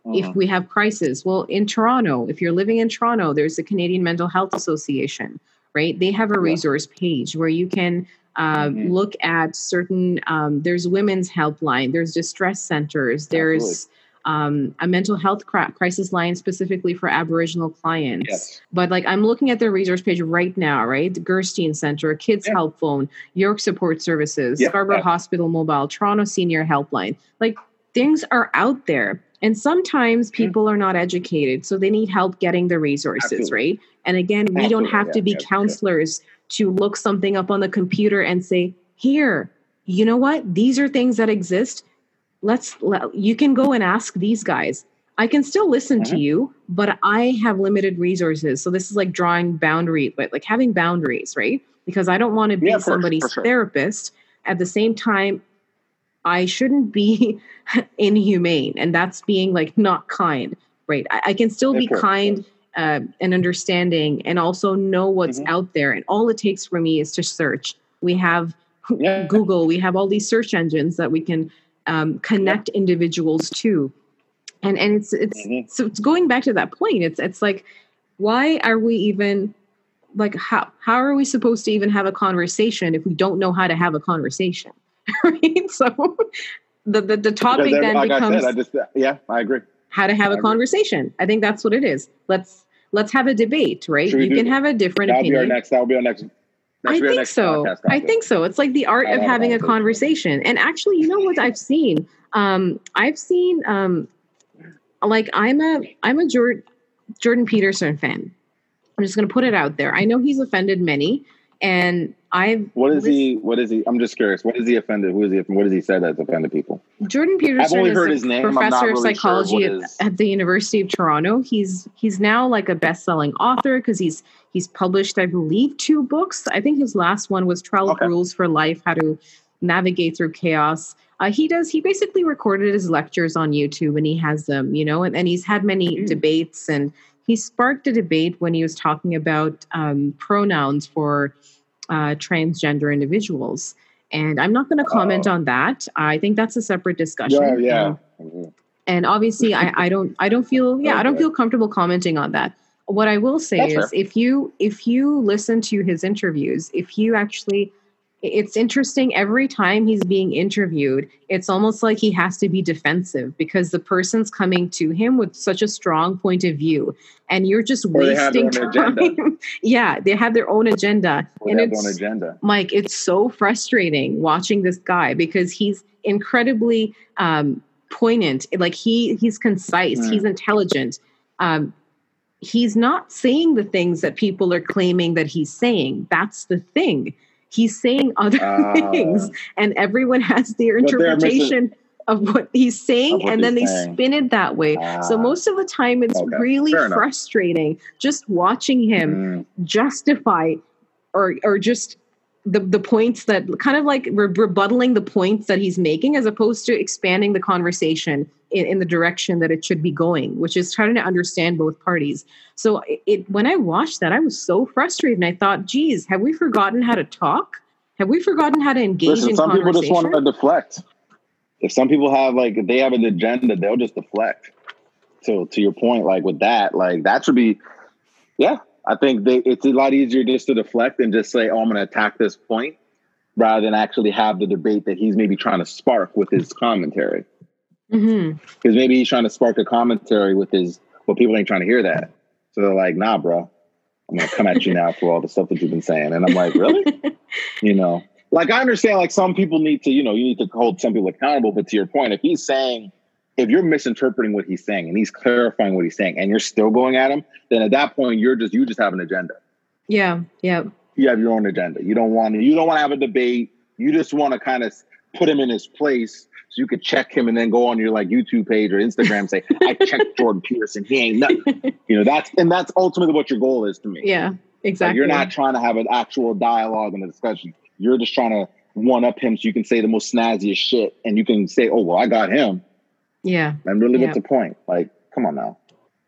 uh-huh. if we have crisis. Well, in Toronto, if you're living in Toronto, there's the Canadian Mental Health Association, right? They have a resource page where you can uh, mm-hmm. look at certain. Um, there's women's helpline. There's distress centers. There's um, a mental health crisis line specifically for Aboriginal clients. Yes. But like I'm looking at their resource page right now, right? The Gerstein Center, Kids yeah. Help Phone, York Support Services, yeah. Scarborough yeah. Hospital Mobile, Toronto Senior Helpline. Like things are out there. And sometimes people are not educated, so they need help getting the resources, Absolutely. right? And again, we Absolutely. don't have to be counselors to look something up on the computer and say, here, you know what? These are things that exist let's let, you can go and ask these guys i can still listen mm-hmm. to you but i have limited resources so this is like drawing boundary but like having boundaries right because i don't want to be yeah, somebody's sure. therapist at the same time i shouldn't be inhumane and that's being like not kind right i, I can still be kind uh, and understanding and also know what's mm-hmm. out there and all it takes for me is to search we have yeah. google we have all these search engines that we can um, connect individuals to. And and it's it's mm-hmm. so it's going back to that point. It's it's like why are we even like how how are we supposed to even have a conversation if we don't know how to have a conversation? Right? So the the, the topic then like becomes I, said, I just yeah i agree. how to have I a agree. conversation. I think that's what it is. Let's let's have a debate right? You can have a different that'll opinion be our next that'll be our next I think so. I think so. It's like the art of having a conversation. And actually, you know what I've seen? Um, I've seen um, like I'm a I'm a Jordan Jordan Peterson fan. I'm just going to put it out there. I know he's offended many, and I've what is he? What is he? I'm just curious. What is he offended? Who is he? What does he say that's offended people? Jordan Peterson. I've only heard his name. Professor really of psychology sure at, at, the University of Toronto. He's he's now like a best-selling author because he's he's published, I believe, two books. I think his last one was 12 okay. Rules for Life: How to navigate through chaos. Uh, he does. He basically recorded his lectures on YouTube, and he has them. You know, and, and he's had many mm. debates, and he sparked a debate when he was talking about um, pronouns for uh, transgender individuals. And I'm not going to comment oh. on that. I think that's a separate discussion. Yeah, yeah. Mm-hmm. And obviously, I, I don't I don't feel yeah okay. I don't feel comfortable commenting on that. What I will say that's is fair. if you if you listen to his interviews, if you actually it's interesting every time he's being interviewed it's almost like he has to be defensive because the person's coming to him with such a strong point of view and you're just or wasting time. yeah they have their own agenda or and it's agenda. mike it's so frustrating watching this guy because he's incredibly um, poignant like he he's concise mm. he's intelligent. Um, he's not saying the things that people are claiming that he's saying. That's the thing he's saying other uh, things and everyone has their interpretation of what he's saying what and then they saying. spin it that way so most of the time it's okay. really frustrating just watching him mm. justify or or just the the points that kind of like re- rebuttaling the points that he's making as opposed to expanding the conversation in, in the direction that it should be going which is trying to understand both parties. So it, when i watched that i was so frustrated and i thought geez have we forgotten how to talk? Have we forgotten how to engage Listen, in some people just want to deflect. If some people have like if they have an agenda they'll just deflect. So to your point like with that like that should be yeah I think they, it's a lot easier just to deflect and just say, "Oh, I'm going to attack this point," rather than actually have the debate that he's maybe trying to spark with his commentary. Because mm-hmm. maybe he's trying to spark a commentary with his, well, people ain't trying to hear that. So they're like, "Nah, bro, I'm going to come at you now for all the stuff that you've been saying," and I'm like, "Really?" you know, like I understand, like some people need to, you know, you need to hold some people accountable. But to your point, if he's saying if you're misinterpreting what he's saying and he's clarifying what he's saying and you're still going at him, then at that point you're just you just have an agenda. Yeah. Yeah. You have your own agenda. You don't want to you don't want to have a debate. You just want to kind of put him in his place so you could check him and then go on your like YouTube page or Instagram and say, I checked Jordan Peterson. He ain't nothing. you know, that's and that's ultimately what your goal is to me. Yeah, exactly. Like you're not trying to have an actual dialogue and a discussion. You're just trying to one up him so you can say the most snazziest shit and you can say, Oh, well, I got him. Yeah. And really, yeah. what's the point? Like, come on now.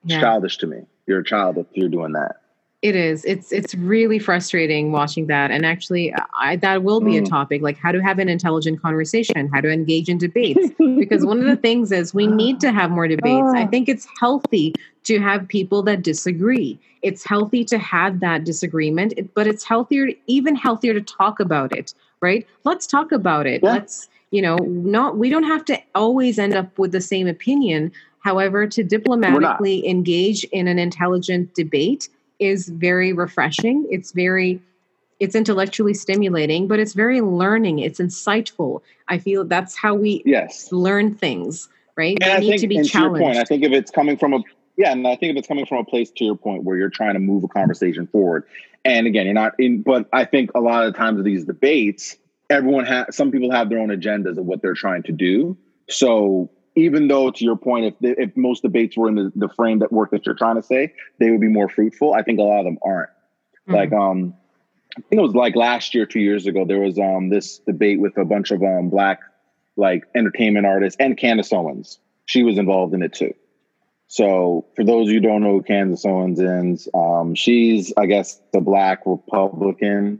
It's yeah. childish to me. You're a child if you're doing that. It is. It's it's really frustrating watching that. And actually, I, that will be mm. a topic like how to have an intelligent conversation, how to engage in debates. because one of the things is we need to have more debates. I ah. think it's healthy to have people that disagree. It's healthy to have that disagreement, but it's healthier, even healthier to talk about it, right? Let's talk about it. Yeah. Let's you know not we don't have to always end up with the same opinion however to diplomatically engage in an intelligent debate is very refreshing. It's very it's intellectually stimulating but it's very learning. It's insightful. I feel that's how we yes. learn things right? And we I need think, to be challenged to point, i think if it's coming from a yeah and i think if it's coming from a place to your point where you're trying to move a conversation forward and again you're not in but i think a lot of the times of these debates everyone has some people have their own agendas of what they're trying to do. So even though to your point, if if most debates were in the, the frame that work that you're trying to say, they would be more fruitful. I think a lot of them aren't. Mm-hmm. Like um, I think it was like last year, two years ago, there was um this debate with a bunch of um black like entertainment artists and Candace Owens. She was involved in it too. So for those of you who don't know who Candace Owens is, um, she's I guess the black Republican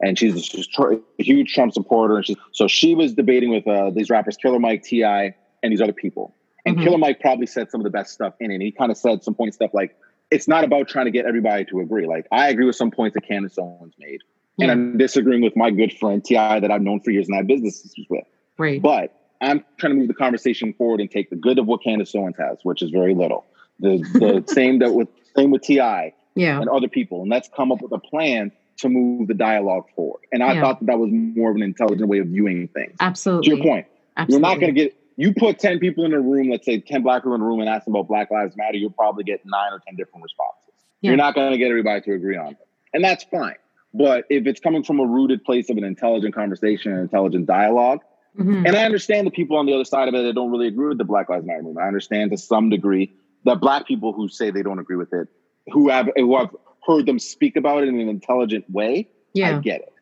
and she's a, huge Trump supporter. And she, so she was debating with uh, these rappers, Killer Mike, T.I., and these other people. And mm-hmm. Killer Mike probably said some of the best stuff in it. And he kind of said some point stuff like, it's not about trying to get everybody to agree. Like, I agree with some points that Candace Owens made. And I'm disagreeing with my good friend T.I. that I've known for years and I have businesses with. Right. But I'm trying to move the conversation forward and take the good of what Candace Owens has, which is very little. The the same that with same with T.I. Yeah. and other people. And let's come up with a plan to move the dialogue forward. And I yeah. thought that, that was more of an intelligent way of viewing things. Absolutely. To your point, Absolutely. you're not going to get, you put 10 people in a room, let's say 10 black people in a room and ask them about Black Lives Matter, you'll probably get nine or 10 different responses. Yeah. You're not going to get everybody to agree on it. And that's fine. But if it's coming from a rooted place of an intelligent conversation and intelligent dialogue, mm-hmm. and I understand the people on the other side of it that don't really agree with the Black Lives Matter movement. I understand to some degree that black people who say they don't agree with it, who have who have heard them speak about it in an intelligent way, yeah. I get it.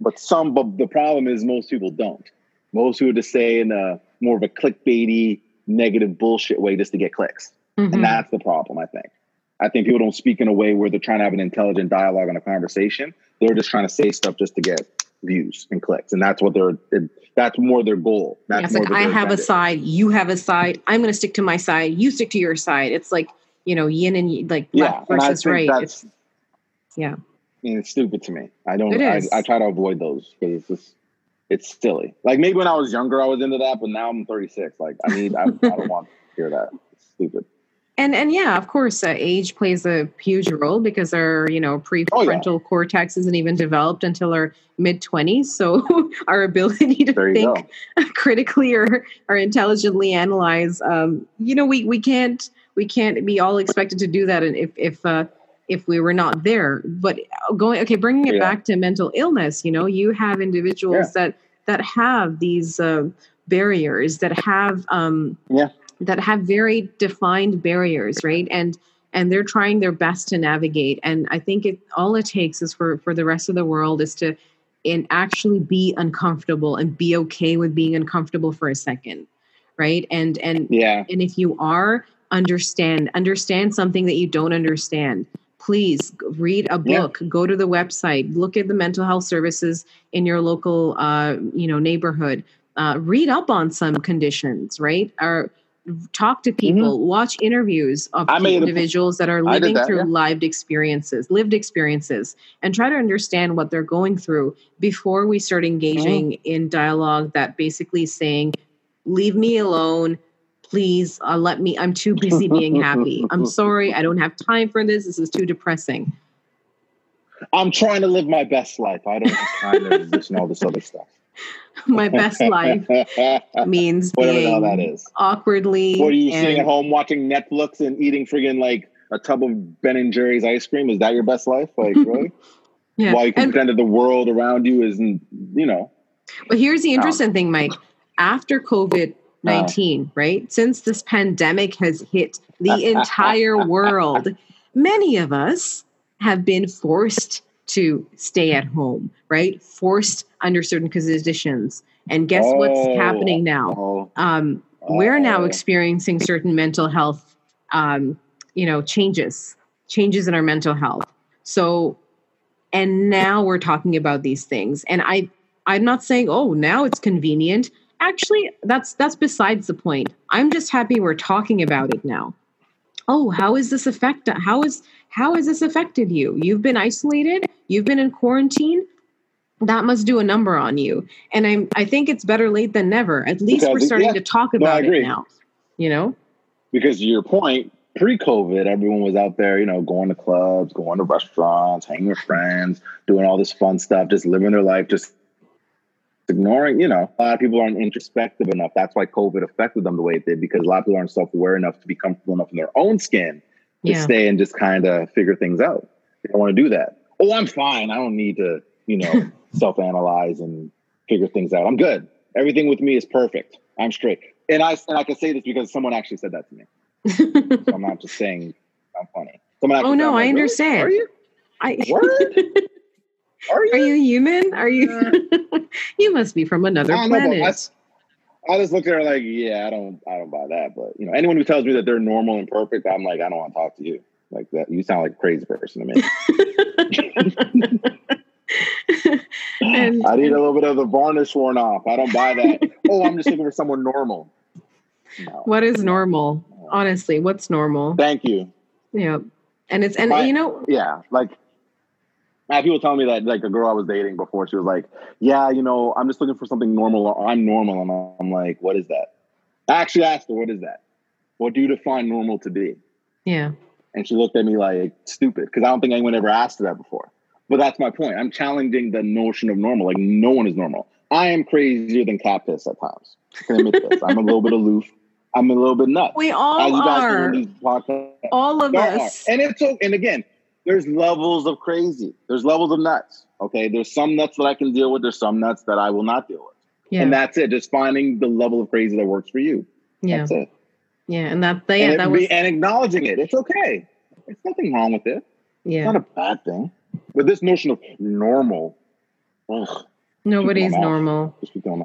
But some, but the problem is most people don't. Most people just say in a more of a clickbaity, negative bullshit way just to get clicks. Mm-hmm. And that's the problem, I think. I think people don't speak in a way where they're trying to have an intelligent dialogue and a conversation. They're just trying to say stuff just to get views and clicks, and that's what they're. That's more their goal. That's yeah, like I have a side, you have a side. I'm going to stick to my side. You stick to your side. It's like you know, yin and like yeah, left versus right. It's, yeah, mean, it's stupid to me. I don't. I, I, try to avoid those because it's just it's silly. Like maybe when I was younger, I was into that, but now I'm 36. Like I need. I, I don't want to hear that. It's stupid and and yeah of course uh, age plays a huge role because our you know prefrontal oh, yeah. cortex isn't even developed until our mid 20s so our ability to think critically or or intelligently analyze um, you know we we can't we can't be all expected to do that and if if uh, if we were not there but going okay bringing it yeah. back to mental illness you know you have individuals yeah. that that have these uh, barriers that have um, yeah that have very defined barriers, right? And and they're trying their best to navigate. And I think it all it takes is for for the rest of the world is to and actually be uncomfortable and be okay with being uncomfortable for a second right and and yeah and if you are understand understand something that you don't understand please read a book yeah. go to the website look at the mental health services in your local uh, you know neighborhood uh, read up on some conditions right or talk to people, mm-hmm. watch interviews of individuals that are living that, through yeah. lived experiences, lived experiences, and try to understand what they're going through before we start engaging mm-hmm. in dialogue that basically saying, "Leave me alone." Please uh, let me. I'm too busy being happy. I'm sorry. I don't have time for this. This is too depressing. I'm trying to live my best life. I don't have time to listen to all this other stuff. my best life means being that is. awkwardly. What are you and, sitting at home watching Netflix and eating friggin' like a tub of Ben and Jerry's ice cream? Is that your best life? Like, really? yeah. While you can and, pretend that the world around you isn't, you know. But here's the interesting thing, Mike. After COVID 19, uh, right? Since this pandemic has hit the entire world, many of us have been forced to stay at home, right? Forced under certain conditions. And guess oh, what's happening now? Oh, um, oh. We're now experiencing certain mental health, um, you know, changes, changes in our mental health. So, and now we're talking about these things. And I, I'm not saying, oh, now it's convenient. Actually, that's that's besides the point. I'm just happy we're talking about it now. Oh, how is this affect? How is how has this affected you? You've been isolated. You've been in quarantine that must do a number on you. And I'm I think it's better late than never. At least because, we're starting yeah, to talk about no, it now. You know? Because your point, pre-COVID, everyone was out there, you know, going to clubs, going to restaurants, hanging with friends, doing all this fun stuff, just living their life, just ignoring, you know, a lot of people aren't introspective enough. That's why COVID affected them the way it did, because a lot of people aren't self-aware enough to be comfortable enough in their own skin to yeah. stay and just kind of figure things out. They don't want to do that. Oh, I'm fine. I don't need to, you know, self analyze and figure things out. I'm good. Everything with me is perfect. I'm straight. And I and I can say this because someone actually said that to me. so I'm not just saying I'm funny. Someone oh no, I understand. Really? Are you? I. Are you? Are you human? Are you? Uh, you must be from another planet. Know, I, I just look at her like, yeah, I don't, I don't buy that. But you know, anyone who tells me that they're normal and perfect, I'm like, I don't want to talk to you like that. You sound like a crazy person to me. and, I need a little bit of the varnish worn off. I don't buy that. oh, I'm just looking for someone normal. No. What is normal? Honestly, what's normal? Thank you. Yeah. And it's and My, you know yeah, like I have people telling me that like a girl I was dating before, she was like, Yeah, you know, I'm just looking for something normal. I'm normal. And I'm like, what is that? I actually asked her, what is that? What do you define normal to be? Yeah. And she looked at me like stupid because I don't think anyone ever asked her that before. But that's my point. I'm challenging the notion of normal. Like no one is normal. I am crazier than Cactus at times. I can admit this. I'm a little bit aloof. I'm a little bit nuts. We all are. All of us. And it's and again, there's levels of crazy. There's levels of nuts. Okay. There's some nuts that I can deal with. There's some nuts that I will not deal with. Yeah. And that's it. Just finding the level of crazy that works for you. Yeah. That's it. Yeah. And that, yeah, and, that was... and acknowledging it. It's okay. There's nothing wrong with it. Yeah. It's not a bad thing. But this notion of normal, ugh, nobody's normal.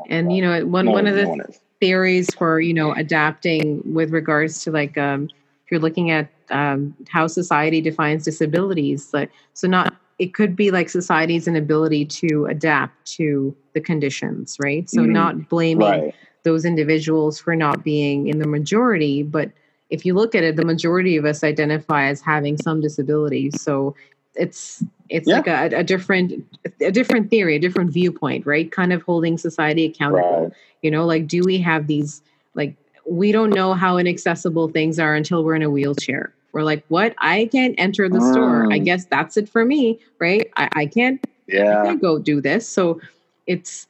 And you know, one no, one of the no theories for you know adapting with regards to like um, you're looking at um, how society defines disabilities, like so not it could be like society's inability to adapt to the conditions, right? So mm-hmm. not blaming right. those individuals for not being in the majority, but if you look at it, the majority of us identify as having some disability. So it's it's yeah. like a, a, different a different theory, a different viewpoint, right? Kind of holding society accountable. Right. You know, like do we have these like we don't know how inaccessible things are until we're in a wheelchair we're like, what? I can't enter the mm. store. I mm. guess that's it for me, right? I, I can't. Yeah. I can't go do this. So it's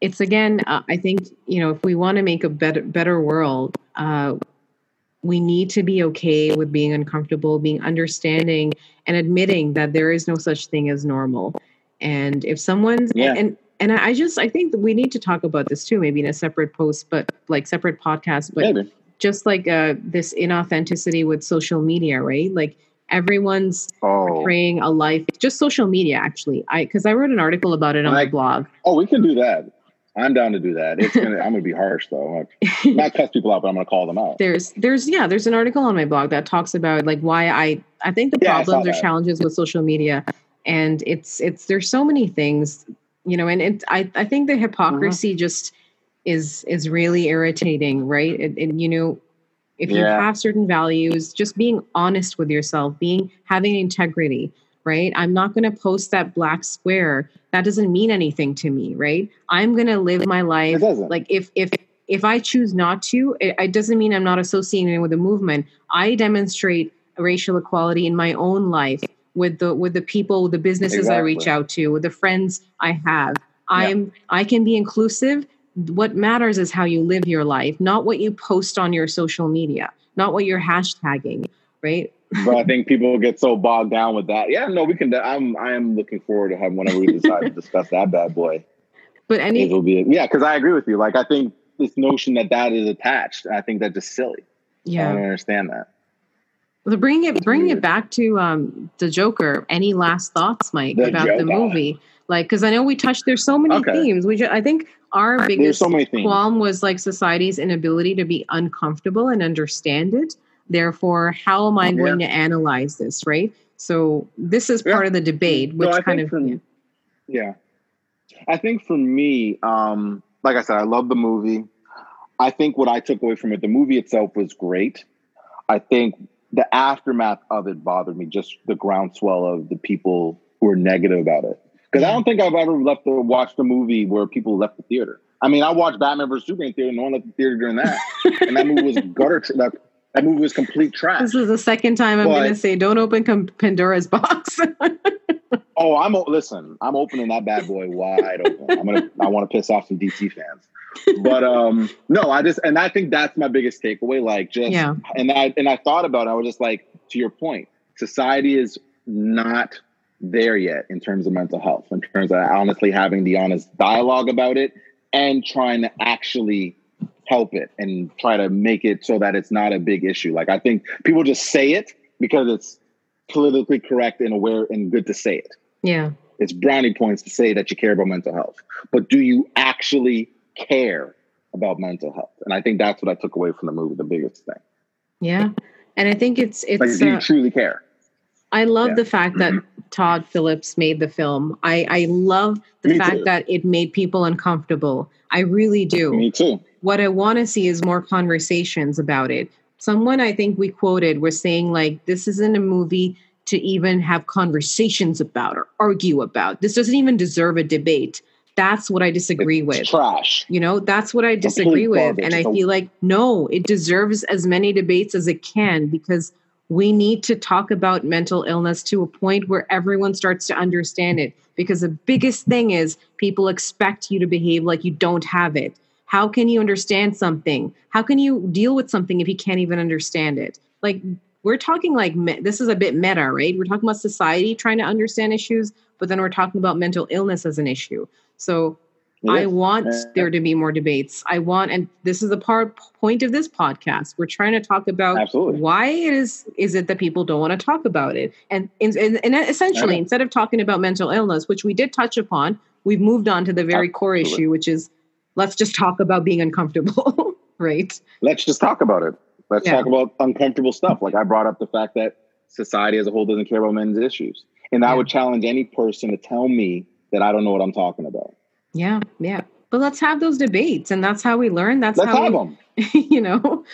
it's again. Uh, I think you know if we want to make a better better world, uh, we need to be okay with being uncomfortable, being understanding, and admitting that there is no such thing as normal. And if someone's yeah. and and I just I think that we need to talk about this too, maybe in a separate post, but like separate podcast. But maybe just like uh, this inauthenticity with social media, right? Like everyone's oh. portraying a life, just social media, actually. I because I wrote an article about it on I, my blog. Oh, we can do that. I'm down to do that. It's gonna. I'm gonna be harsh though. not cuss people out, but I'm gonna call them out. There's, there's, yeah, there's an article on my blog that talks about like why I, I think the yeah, problems or challenges with social media, and it's, it's, there's so many things, you know, and it, I, I think the hypocrisy mm-hmm. just is is really irritating, right? And, you know, if yeah. you have certain values, just being honest with yourself, being having integrity, right? I'm not going to post that black square. That doesn't mean anything to me, right? I'm going to live my life like if if if I choose not to, it, it doesn't mean I'm not associating with a movement. I demonstrate racial equality in my own life with the with the people, the businesses exactly. I reach out to, with the friends I have. I'm I can be inclusive what matters is how you live your life, not what you post on your social media, not what you're hashtagging, right? but I think people get so bogged down with that. Yeah, no, we can. I'm I am looking forward to having whenever we decide to discuss that bad boy. But any will be yeah, because I agree with you. Like I think this notion that that is attached, I think that's just silly. Yeah, I don't understand that. Well, bringing it bringing it back to um the Joker. Any last thoughts, Mike, the about Joker. the movie? Like, because I know we touched. There's so many okay. themes. We just, I think our biggest so qualm was like society's inability to be uncomfortable and understand it. Therefore, how am I yeah. going to analyze this, right? So this is part yeah. of the debate, which no, kind of for, yeah. I think for me, um, like I said, I love the movie. I think what I took away from it, the movie itself was great. I think the aftermath of it bothered me, just the groundswell of the people who were negative about it. Because I don't think I've ever left to watch the movie where people left the theater. I mean, I watched Batman vs Superman theater. No one left the theater during that, and that movie was gutter. That, that movie was complete trash. This is the second time I'm going to say, don't open Pandora's box. oh, I'm listen. I'm opening that bad boy wide open. I'm gonna. I want to piss off some DC fans. But um, no, I just and I think that's my biggest takeaway. Like just yeah. and I and I thought about it. I was just like, to your point, society is not there yet in terms of mental health, in terms of honestly having the honest dialogue about it and trying to actually help it and try to make it so that it's not a big issue. Like I think people just say it because it's politically correct and aware and good to say it. Yeah. It's brownie points to say that you care about mental health. But do you actually care about mental health? And I think that's what I took away from the movie, the biggest thing. Yeah. And I think it's it's like, do you uh, truly care? I love yeah. the fact that. Todd Phillips made the film. I, I love the Me fact too. that it made people uncomfortable. I really do. Me too. What I want to see is more conversations about it. Someone I think we quoted was saying, like, this isn't a movie to even have conversations about or argue about. This doesn't even deserve a debate. That's what I disagree it's with. Trash. You know, that's what I disagree with. And I feel like, no, it deserves as many debates as it can because we need to talk about mental illness to a point where everyone starts to understand it because the biggest thing is people expect you to behave like you don't have it. How can you understand something? How can you deal with something if you can't even understand it? Like we're talking like this is a bit meta right? We're talking about society trying to understand issues but then we're talking about mental illness as an issue. So I want uh, there to be more debates. I want, and this is the part point of this podcast. We're trying to talk about Absolutely. why it is is it that people don't want to talk about it, and and, and essentially instead of talking about mental illness, which we did touch upon, we've moved on to the very Absolutely. core issue, which is let's just talk about being uncomfortable, right? Let's just talk about it. Let's yeah. talk about uncomfortable stuff. Like I brought up the fact that society as a whole doesn't care about men's issues. And. I would challenge any person to tell me that I don't know what I'm talking about. Yeah, yeah. But let's have those debates, and that's how we learn. That's let's how have we, them. You know.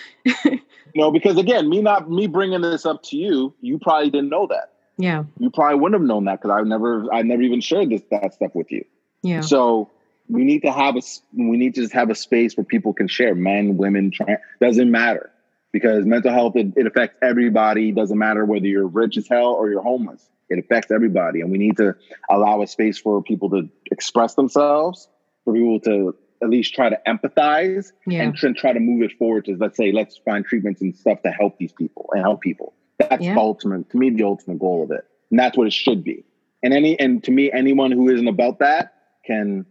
no, because again, me not me bringing this up to you, you probably didn't know that. Yeah. You probably wouldn't have known that because I've never, I never even shared this that stuff with you. Yeah. So we need to have a, we need to just have a space where people can share, men, women, trans, doesn't matter, because mental health it, it affects everybody. Doesn't matter whether you're rich as hell or you're homeless. It affects everybody, and we need to allow a space for people to express themselves, for people to at least try to empathize yeah. and try to move it forward to let's say let's find treatments and stuff to help these people and help people. That's yeah. the ultimate to me the ultimate goal of it. And that's what it should be. And any and to me anyone who isn't about that can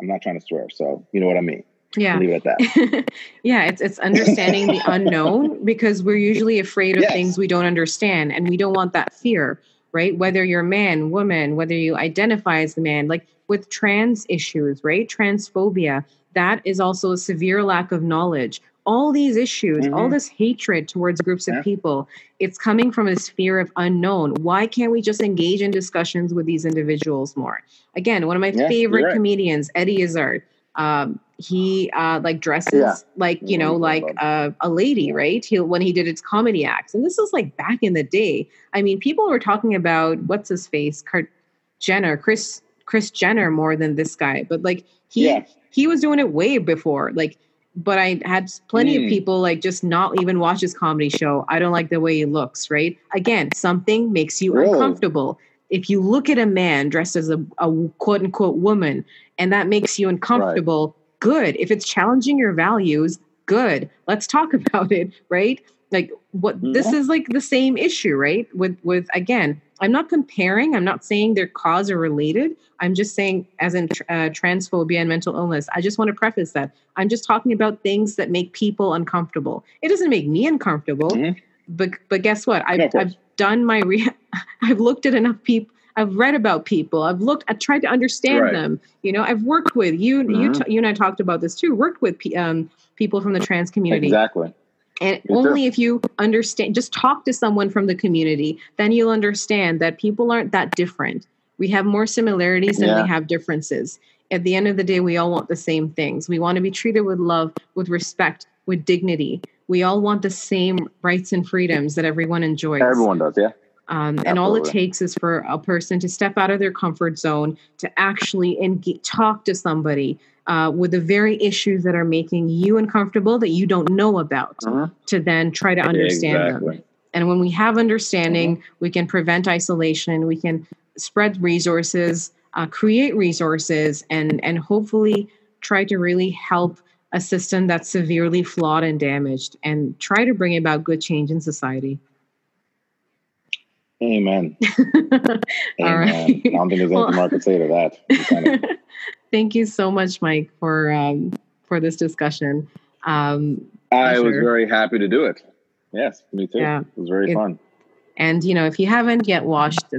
i'm not trying to swear so you know what i mean. Yeah. Leave it at that. Yeah it's it's understanding the unknown because we're usually afraid of yes. things we don't understand and we don't want that fear right whether you're man woman whether you identify as the man like with trans issues right transphobia that is also a severe lack of knowledge all these issues, mm-hmm. all this hatred towards groups of yeah. people, it's coming from this fear of unknown. Why can't we just engage in discussions with these individuals more? Again, one of my yeah, favorite right. comedians, Eddie Izzard, um, he uh, like dresses yeah. like you know like uh, a lady, right? He when he did his comedy acts, and this was like back in the day. I mean, people were talking about what's his face, Cart- Jenner, Chris chris Jenner, more than this guy, but like he he was doing it way before, like but I had plenty mm. of people like just not even watch his comedy show. I don't like the way he looks, right? Again, something makes you really? uncomfortable. If you look at a man dressed as a, a quote unquote woman and that makes you uncomfortable, right. Good. If it's challenging your values, good. Let's talk about it, right? Like what mm-hmm. this is like the same issue, right? With with again, I'm not comparing. I'm not saying their cause are related. I'm just saying, as in uh, transphobia and mental illness, I just want to preface that. I'm just talking about things that make people uncomfortable. It doesn't make me uncomfortable, mm-hmm. but but guess what? I've, I've done my re- I've looked at enough people. I've read about people. I've looked. I tried to understand right. them. You know, I've worked with you. Mm-hmm. You, t- you and I talked about this too. Worked with um, people from the trans community. Exactly. And only if you understand, just talk to someone from the community, then you'll understand that people aren't that different. We have more similarities than yeah. we have differences. At the end of the day, we all want the same things. We want to be treated with love, with respect, with dignity. We all want the same rights and freedoms that everyone enjoys. Everyone does, yeah. Um, and all it takes is for a person to step out of their comfort zone to actually engage, talk to somebody, uh, with the very issues that are making you uncomfortable that you don't know about uh-huh. to then try to understand exactly. them. And when we have understanding, uh-huh. we can prevent isolation, we can spread resources, uh, create resources, and, and hopefully try to really help a system that's severely flawed and damaged and try to bring about good change in society. Amen. Amen. All right. I don't think there's anything well, more I could say to that. Thank you so much, Mike, for um, for this discussion. Um, I was very happy to do it. Yes, me too. Yeah, it was very it, fun. And you know, if you haven't yet watched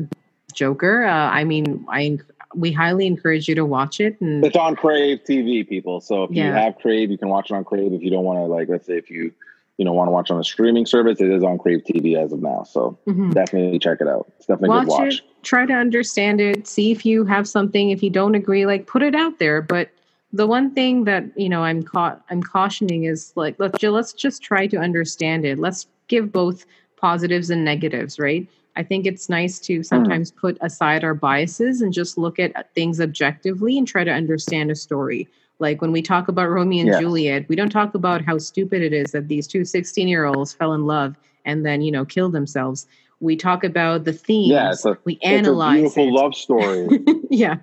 Joker, uh, I mean, I we highly encourage you to watch it. And it's on Crave TV, people. So if yeah. you have Crave, you can watch it on Crave. If you don't want to, like, let's say if you you know want to watch on a streaming service, it is on Crave TV as of now. So mm-hmm. definitely check it out. It's definitely watch good watch. It, try to understand it. See if you have something. If you don't agree, like put it out there. But the one thing that you know I'm caught I'm cautioning is like let's just, let's just try to understand it. Let's give both positives and negatives, right? I think it's nice to mm. sometimes mm. put aside our biases and just look at things objectively and try to understand a story. Like when we talk about Romeo and. Juliet, we don't talk about how stupid it is that these two 16 year olds fell in love and then, you know, killed themselves. We talk about the themes. Yeah, a, we analyze. beautiful it. love story. yeah.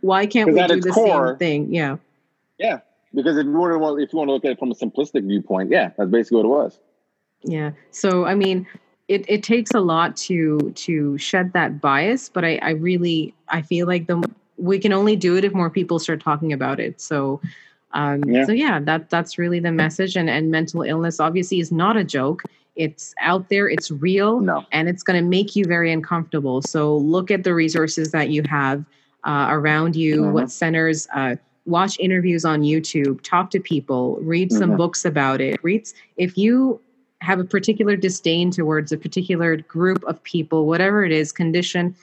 Why can't we do the core, same thing? Yeah. Yeah. Because if you want to, if you want to look at it from a simplistic viewpoint, yeah, that's basically what it was. Yeah. So I mean, it, it takes a lot to to shed that bias, but I, I really I feel like the we can only do it if more people start talking about it. So, um, yeah. so yeah, that that's really the message. And and mental illness obviously is not a joke. It's out there. It's real, no. and it's going to make you very uncomfortable. So look at the resources that you have. uh, around you, mm-hmm. what centers. Uh, watch interviews on YouTube, talk to people, read some mm-hmm. books about it. Read if you have a particular disdain towards a particular group of people, whatever it is, condition,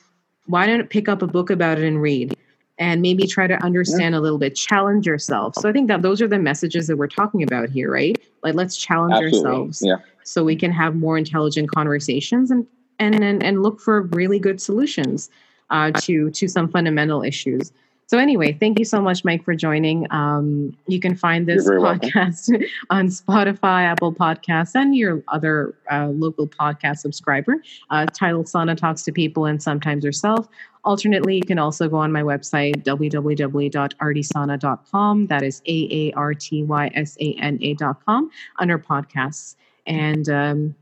why don't pick up a book about it and read? And maybe try to understand yeah. a little bit, challenge yourself. So I think that those are the messages that we're talking about here, right? Like let's challenge Absolutely. ourselves yeah. so we can have more intelligent conversations and and and, and look for really good solutions uh, to to some fundamental issues. So anyway, thank you so much, Mike, for joining. Um, you can find this podcast on Spotify, Apple Podcasts, and your other uh, local podcast subscriber. Uh, titled Sana Talks to People and Sometimes Yourself. Alternately, you can also go on my website, www.aartysana.com. That is A-A-R-T-Y-S-A-N-A.com under podcasts. And um,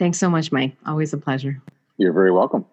thanks so much, Mike. Always a pleasure. You're very welcome.